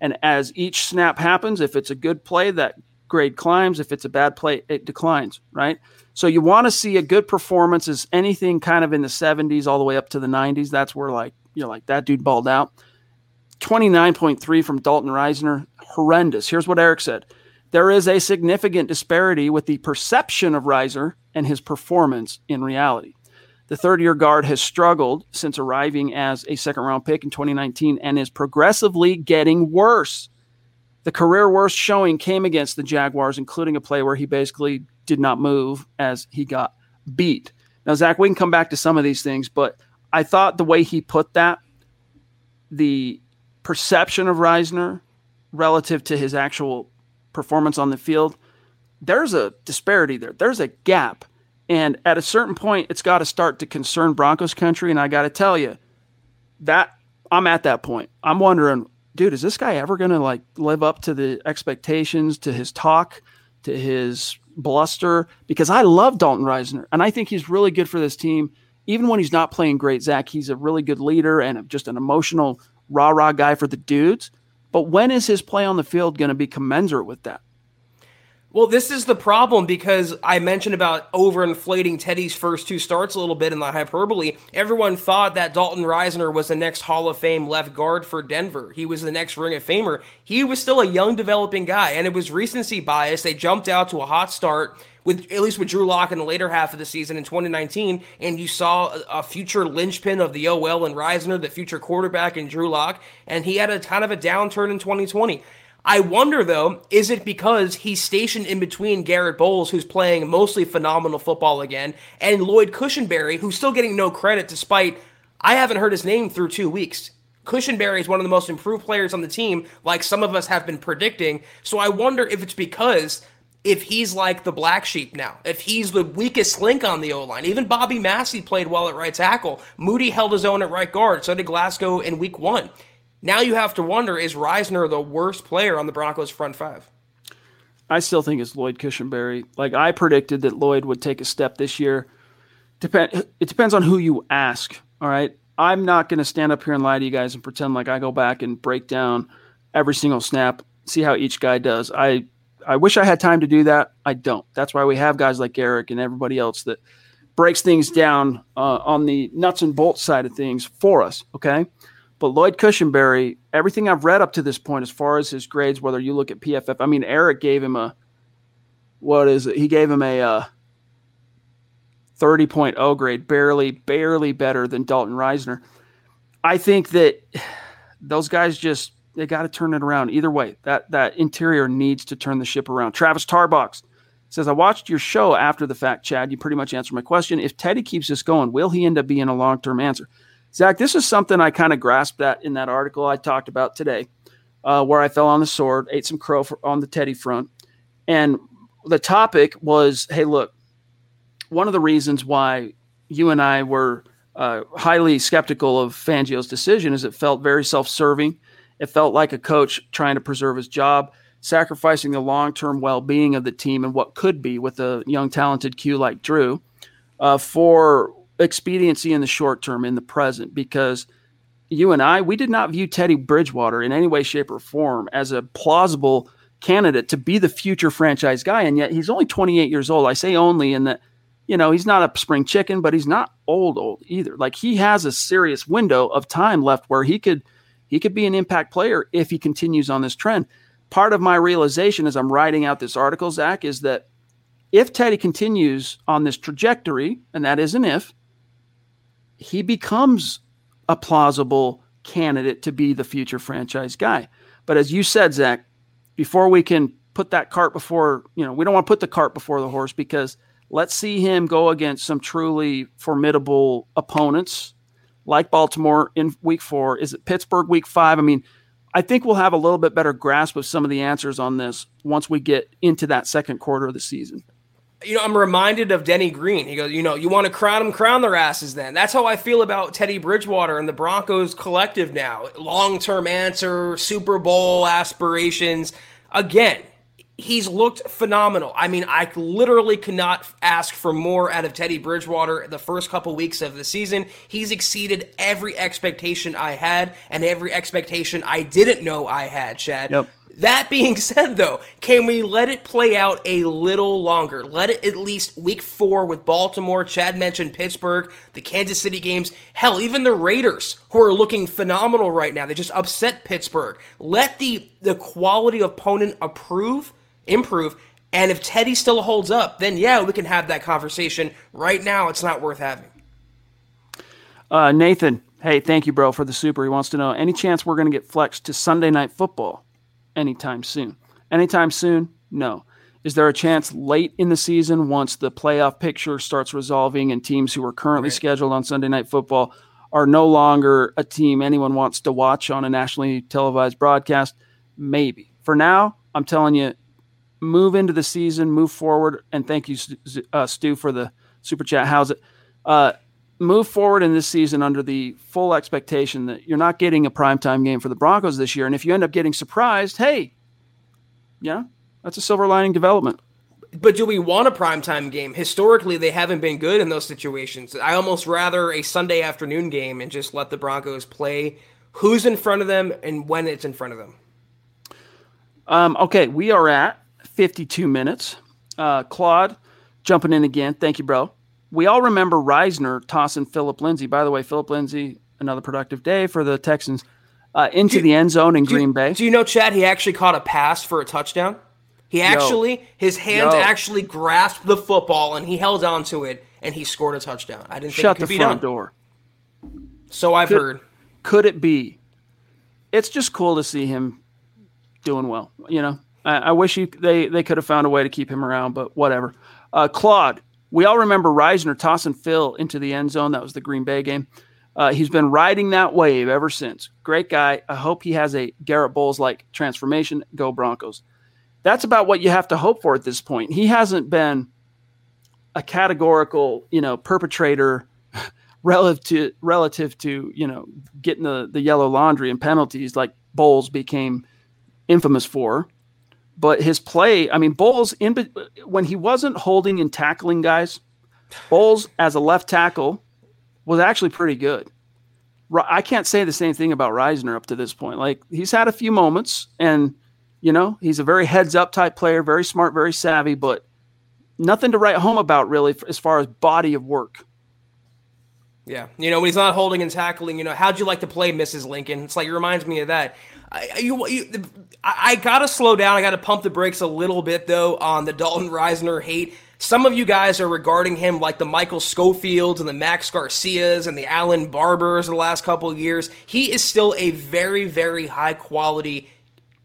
And as each snap happens, if it's a good play, that grade climbs. If it's a bad play, it declines, right? So you want to see a good performance is anything kind of in the 70s all the way up to the 90s. That's where like you're like that dude balled out. 29.3 from Dalton Risner, horrendous. Here's what Eric said. There is a significant disparity with the perception of Risner and his performance in reality. The third year guard has struggled since arriving as a second round pick in 2019 and is progressively getting worse. The career worst showing came against the Jaguars, including a play where he basically did not move as he got beat. Now, Zack, we can come back to some of these things, but I thought the way he put that, the perception of Risner relative to his actual performance on the field, there's a disparity there. There's a gap. And at a certain point, it's got to start to concern Broncos country. And I got to tell you, that I'm at that point. I'm wondering dude, is this guy ever going to like live up to the expectations, to his talk, to his bluster? Because I love Dalton Risner, and I think he's really good for this team. Even when he's not playing great, Zack, he's a really good leader and just an emotional rah rah guy for the dudes. But when is his play on the field going to be commensurate with that? Well, this is the problem because I mentioned about overinflating Teddy's first two starts a little bit in the hyperbole. Everyone thought that Dalton Risner was the next Hall of Fame left guard for Denver. He was the next Ring of Famer. He was still a young developing guy, and it was recency bias. They jumped out to a hot start with at least with Drew Lock in the later half of the season in 2019, and you saw a, a future linchpin of the OL and Risner, the future quarterback in Drew Lock, and he had a kind of a downturn in 2020. I wonder though, is it because he's stationed in between Garrett Bolles, who's playing mostly phenomenal football again, and Lloyd Cushenberry, who's still getting no credit despite I haven't heard his name through two weeks. Cushenberry is one of the most improved players on the team, like some of us have been predicting. So I wonder if it's because if he's like the black sheep now, if he's the weakest link on the O line. Even Bobby Massie played well at right tackle. Muti held his own at right guard. So did Glasgow in week one. Now you have to wonder is Risner the worst player on the Broncos front five? I still think it's Lloyd Cushenberry. Like I predicted that Lloyd would take a step this year. Depend it depends on who you ask. All right. I'm not going to stand up here and lie to you guys and pretend like I go back and break down every single snap, see how each guy does. I I wish I had time to do that. I don't. That's why we have guys like Eric and everybody else that breaks things down uh, on the nuts and bolts side of things for us. Okay. But Lloyd Cushenberry, everything I've read up to this point, as far as his grades, whether you look at PFF, I mean, Eric gave him a, what is it? He gave him a uh, 30.0 grade, barely, barely better than Dalton Risner. I think that those guys just they got to turn it around. Either way, that that interior needs to turn the ship around. Travis Tarbox says, I watched your show after the fact, Chad. You pretty much answered my question. If Teddy keeps this going, will he end up being a long term answer? Zack, this is something I kind of grasped at in that article I talked about today, uh, where I fell on the sword, ate some crow for, on the Teddy front. And the topic was hey, look, one of the reasons why you and I were uh, highly skeptical of Fangio's decision is it felt very self serving. It felt like a coach trying to preserve his job, sacrificing the long term well being of the team and what could be with a young, talented Q like Drew uh, for expediency in the short term, in the present, because you and I, we did not view Teddy Bridgewater in any way, shape, or form as a plausible candidate to be the future franchise guy. And yet he's only 28 years old. I say only in that, you know, he's not a spring chicken, but he's not old, old either. Like he has a serious window of time left where he could he could be an impact player if he continues on this trend. Part of my realization as I'm writing out this article, Zack, is that if Teddy continues on this trajectory, and that is an if, he becomes a plausible candidate to be the future franchise guy. But as you said, Zack, before we can put that cart before, you know, we don't want to put the cart before the horse because let's see him go against some truly formidable opponents like Baltimore in week four. Is it Pittsburgh week five? I mean, I think we'll have a little bit better grasp of some of the answers on this once we get into that second quarter of the season. You know, I'm reminded of Denny Green. He goes, you know, you want to crown them, crown their asses then. That's how I feel about Teddy Bridgewater and the Broncos collective now. Long term answer, Super Bowl aspirations. Again, he's looked phenomenal. I mean, I literally cannot ask for more out of Teddy Bridgewater the first couple weeks of the season. He's exceeded every expectation I had and every expectation I didn't know I had, Chad. Yep. That being said, though, can we let it play out a little longer? Let it at least week four with Baltimore. Chad mentioned Pittsburgh, the Kansas City games. Hell, even the Raiders, who are looking phenomenal right now. They just upset Pittsburgh. Let the the quality opponent approve improve. And if Teddy still holds up, then yeah, we can have that conversation. Right now, it's not worth having. Uh, Nathan, hey, thank you, bro, for the super. He wants to know any chance we're going to get flexed to Sunday night football anytime soon? Anytime soon? No. Is there a chance late in the season once the playoff picture starts resolving and teams who are currently right. scheduled on Sunday night football are no longer a team anyone wants to watch on a nationally televised broadcast? Maybe. For now, I'm telling you, move into the season, move forward, and thank you, uh, Stu, for the super chat. How's it? Uh, move forward in this season under the full expectation that you're not getting a primetime game for the Broncos this year. And if you end up getting surprised, hey, yeah, that's a silver lining development. But do we want a primetime game? Historically, they haven't been good in those situations. I almost rather a Sunday afternoon game and just let the Broncos play who's in front of them and when it's in front of them. Um, okay, we are at 52 minutes. Uh, Claude jumping in again. Thank you, bro. We all remember Risner tossing Philip Lindsay. By the way, Philip Lindsay, another productive day for the Texans, uh, into the end zone in Green you, Bay. Do you know, Chad, he actually caught a pass for a touchdown? He actually, Yo. his hands Yo. actually grasped the football and he held on to it and he scored a touchdown. I didn't Shut think the front done. door. So I've could, heard. Could it be? It's just cool to see him doing well. You know, I, I wish he, they they could have found a way to keep him around, but whatever. Uh, Claude, we all remember Risner tossing Phil into the end zone. That was the Green Bay game. Uh, he's been riding that wave ever since. Great guy. I hope he has a Garrett Bolles like transformation. Go Broncos. That's about what you have to hope for at this point. He hasn't been a categorical, you know, perpetrator relative to relative to you know getting the the yellow laundry and penalties like Bolles became infamous for but his play, I mean, Bolles in when he wasn't holding and tackling guys, Bolles as a left tackle was actually pretty good. I can't say the same thing about Risner up to this point. Like he's had a few moments, and you know he's a very heads up type player, very smart, very savvy, but nothing to write home about really as far as body of work. Yeah, you know when he's not holding and tackling, you know how'd you like to play, Mrs. Lincoln? It's like it reminds me of that. I, you, you, I, gotta slow down. I gotta pump the brakes a little bit though on the Dalton Risner hate. Some of you guys are regarding him like the Michael Schofields and the Max Garcias and the Allen Barbres of the last couple of years. He is still a very, very high quality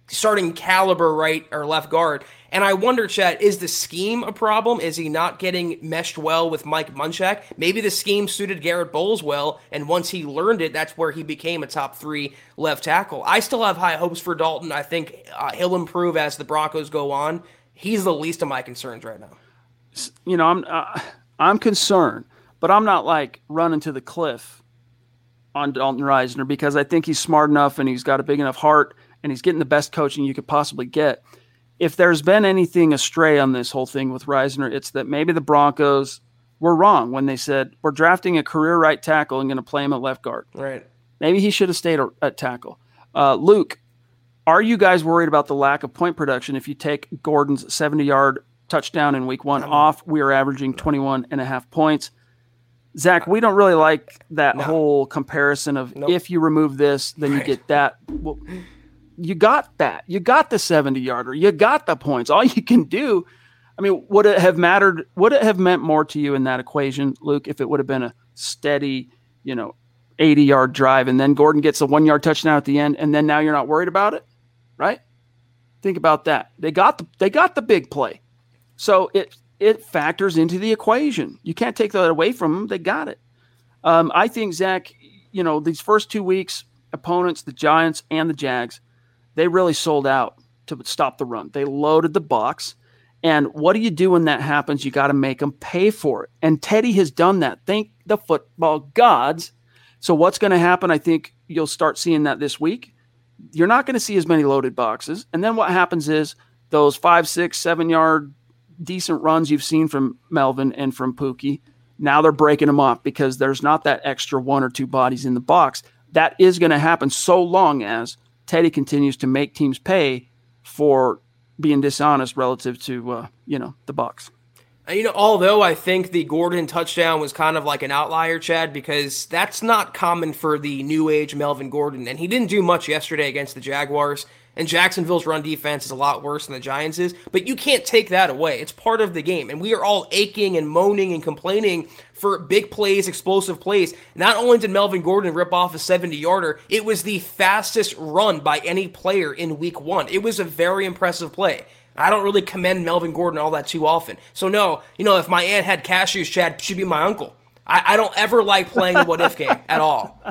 starting caliber right or left guard. And I wonder, Chad, is the scheme a problem? Is he not getting meshed well with Mike Munchak? Maybe the scheme suited Garrett Bolles well, and once he learned it, that's where he became a top three left tackle. I still have high hopes for Dalton. I think uh, he'll improve as the Broncos go on. He's the least of my concerns right now. You know, I'm uh, I'm concerned, but I'm not like running to the cliff on Dalton Risner because I think he's smart enough and he's got a big enough heart and he's getting the best coaching you could possibly get. If there's been anything astray on this whole thing with Risner, it's that maybe the Broncos were wrong when they said we're drafting a career right tackle and going to play him at left guard. Right. Maybe he should have stayed at tackle. Uh, Luke, are you guys worried about the lack of point production if you take Gordon's 70 yard touchdown in week one off? We are averaging 21 and a half points. Zack, we don't really like that no. whole comparison of nope. if you remove this, then right. you get that. Well, you got that. You got the 70 yarder. You got the points. All you can do. I mean, would it have mattered? Would it have meant more to you in that equation, Luke, if it would have been a steady, you know, 80 yard drive and then Gordon gets a one yard touchdown at the end and then now you're not worried about it? Right? Think about that. They got the they got the big play. So it it factors into the equation. You can't take that away from them. They got it. Um, I think Zach, you know, these first two weeks, opponents, the Giants and the Jags, they really sold out to stop the run. They loaded the box. And what do you do when that happens? You got to make them pay for it. And Teddy has done that. Thank the football gods. So, what's going to happen? I think you'll start seeing that this week. You're not going to see as many loaded boxes. And then what happens is those five, six, seven yard decent runs you've seen from Melvin and from Pookie, now they're breaking them off because there's not that extra one or two bodies in the box. That is going to happen so long as Teddy continues to make teams pay for being dishonest relative to uh, you know the Bucks. You know, although I think the Gordon touchdown was kind of like an outlier, Chad, because that's not common for the new age Melvin Gordon, and he didn't do much yesterday against the Jaguars. And Jacksonville's run defense is a lot worse than the Giants is, but you can't take that away. It's part of the game. And we are all aching and moaning and complaining for big plays, explosive plays. Not only did Melvin Gordon rip off a 70 yarder, it was the fastest run by any player in week one. It was a very impressive play. I don't really commend Melvin Gordon all that too often. So, no, you know, if my aunt had cashews, Chad, she'd be my uncle. I, I don't ever like playing the what if game at all.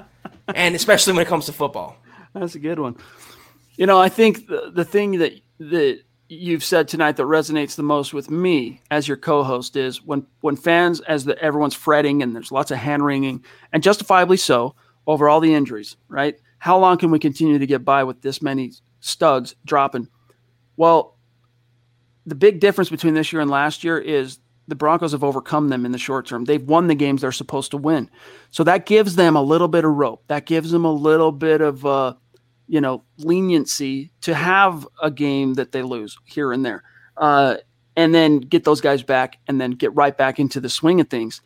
And especially when it comes to football. That's a good one. You know, I think the, the thing that that you've said tonight that resonates the most with me as your co-host is when when fans as the everyone's fretting and there's lots of hand wringing and justifiably so over all the injuries, right? How long can we continue to get by with this many studs dropping? Well, the big difference between this year and last year is the Broncos have overcome them in the short term. They've won the games they're supposed to win. So that gives them a little bit of rope. That gives them a little bit of uh, you know, leniency to have a game that they lose here and there. Uh, and then get those guys back and then get right back into the swing of things.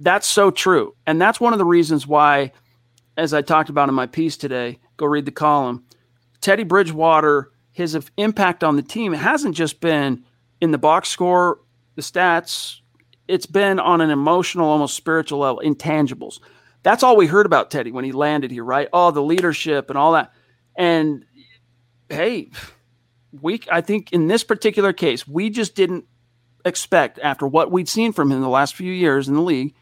That's so true. And that's one of the reasons why, as I talked about in my piece today, go read the column. Teddy Bridgewater, his impact on the team hasn't just been in the box score, the stats, it's been on an emotional, almost spiritual level, intangibles. That's all we heard about Teddy when he landed here, right? Oh, the leadership and all that. And hey, we I think in this particular case, we just didn't expect after what we'd seen from him in the last few years in the league,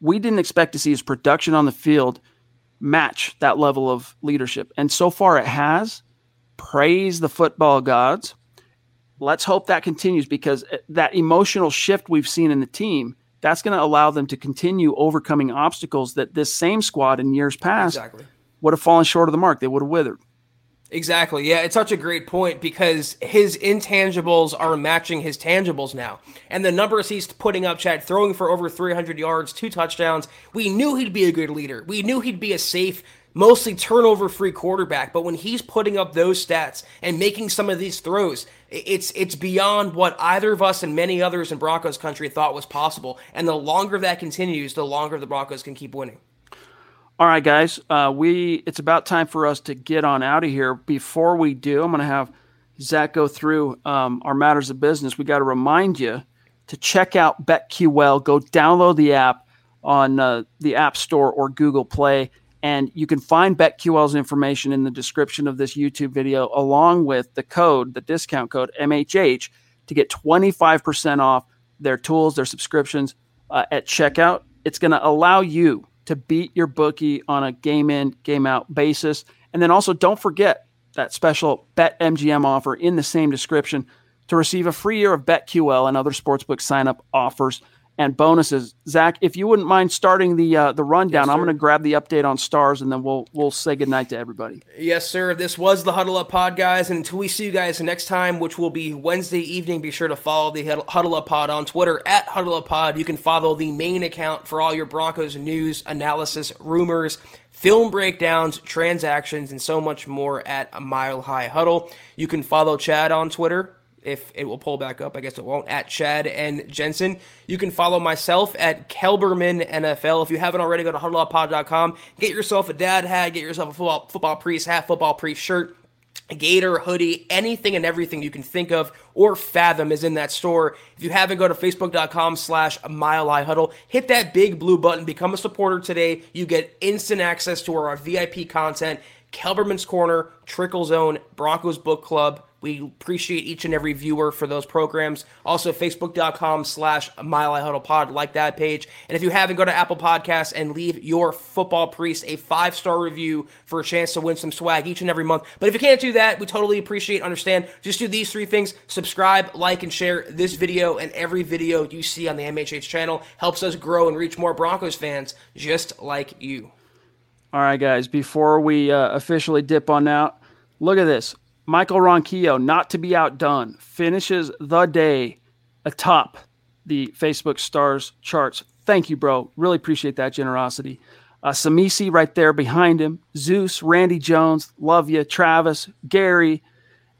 we didn't expect to see his production on the field match that level of leadership. And so far it has. Praise the football gods. Let's hope that continues because uh, that emotional shift we've seen in the team, that's going to allow them to continue overcoming obstacles that this same squad in years past exactly. would have fallen short of the mark. They would have withered. Exactly. Yeah, it's such a great point because his intangibles are matching his tangibles now. And the numbers he's putting up, Chad, throwing for over 300 yards, two touchdowns, we knew he'd be a good leader. We knew he'd be a safe, mostly turnover free quarterback. But when he's putting up those stats and making some of these throws, it's it's beyond what either of us and many others in Broncos country thought was possible. And the longer that continues, the longer the Broncos can keep winning. All right, guys, uh, we it's about time for us to get on out of here. Before we do, I'm going to have Zack go through um, our matters of business. We got to remind you to check out BetQL. Go download the app on uh, the App Store or Google Play, and you can find BetQL's information in the description of this YouTube video, along with the code, the discount code MHH, to get 25% off their tools, their subscriptions uh, at checkout. It's going to allow you to beat your bookie on a game in, game out basis. And then also don't forget that special Bet MGM offer in the same description to receive a free year of BetQL and other sportsbook sign up offers and bonuses. Zack, if you wouldn't mind starting the uh, the rundown, yes, I'm going to grab the update on stars, and then we'll we'll say goodnight to everybody. Yes, sir. This was the Huddle Up Pod, guys, and until we see you guys next time, which will be Wednesday evening, be sure to follow the Huddle Up Pod on Twitter at Huddle Up Pod. You can follow the main account for all your Broncos news, analysis, rumors. Film breakdowns, transactions, and so much more at Mile High Huddle. You can follow Chad on Twitter if it will pull back up. I guess it won't. At Chad and Jensen. You can follow myself at Kelberman NFL. If you haven't already, go to huddleuppod.com. Get yourself a dad hat. Get yourself a football, football priest hat, football priest shirt. A Gator, hoodie, anything and everything you can think of or fathom is in that store. If you haven't, go to facebook.com slash mile huddle. Hit that big blue button. Become a supporter today. You get instant access to our VIP content, Kelberman's Corner, Trickel Zone, Broncos Book Club, we appreciate each and every viewer for those programs. Also, facebook.com slash Mile Huddle Pod, like that page. And if you haven't, go to Apple Podcasts and leave your football priest a five star review for a chance to win some swag each and every month. But if you can't do that, we totally appreciate, understand. Just do these three things subscribe, like, and share this video and every video you see on the MHH channel. Helps us grow and reach more Broncos fans just like you. All right, guys, before we uh, officially dip on out, look at this. Michael Ronquillo, not to be outdone, finishes the day atop the Facebook stars charts. Thank you, bro. Really appreciate that generosity. Uh, Samisi right there behind him. Zeus, Randy Jones, love you. Travis, Gary,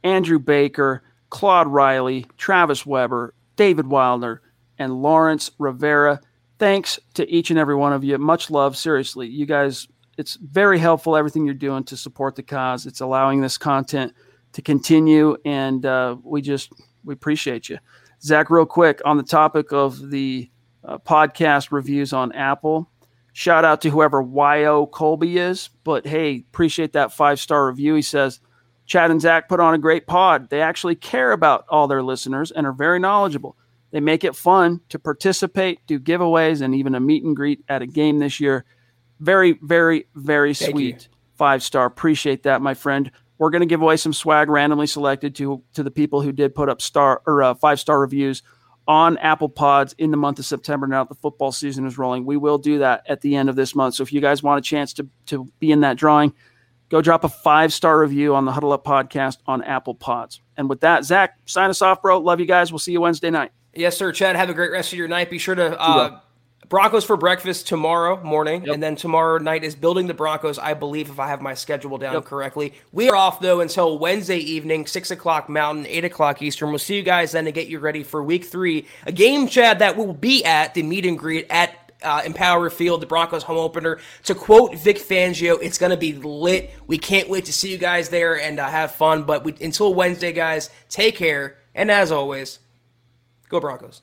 Andrew Baker, Claude Riley, Travis Weber, David Wilder, and Lawrence Rivera. Thanks to each and every one of you. Much love. Seriously, you guys, it's very helpful everything you're doing to support the cause. It's allowing this content to continue, and uh, we just we appreciate you, Zack. Real quick on the topic of the uh, podcast reviews on Apple. Shout out to whoever Yo Colby is, but hey, appreciate that five star review. He says. Chad and Zack put on a great pod. They actually care about all their listeners and are very knowledgeable. They make it fun to participate, do giveaways, and even a meet and greet at a game this year. Very, very, very Thank sweet. You. Five star. Appreciate that, my friend. We're going to give away some swag randomly selected to to the people who did put up star or uh, five star reviews on Apple Pods in the month of September. Now that the football season is rolling, we will do that at the end of this month. So if you guys want a chance to to be in that drawing, go drop a five star review on the Huddle Up podcast on Apple Pods. And with that, Zack, sign us off, bro. Love you guys. We'll see you Wednesday night. Yes, sir. Chad, have a great rest of your night. Be sure to uh, Broncos for breakfast tomorrow morning, yep. and then tomorrow night is building the Broncos. I believe if I have my schedule down yep. correctly, we are off though until Wednesday evening, six o'clock Mountain, eight o'clock Eastern. We'll see you guys then to get you ready for Week Three, a game, Chad, that will be at the meet and greet at uh, Empower Field, the Broncos home opener. To quote Vic Fangio, it's going to be lit. We can't wait to see you guys there and uh, have fun. But we, until Wednesday, guys, take care. And as always, go Broncos.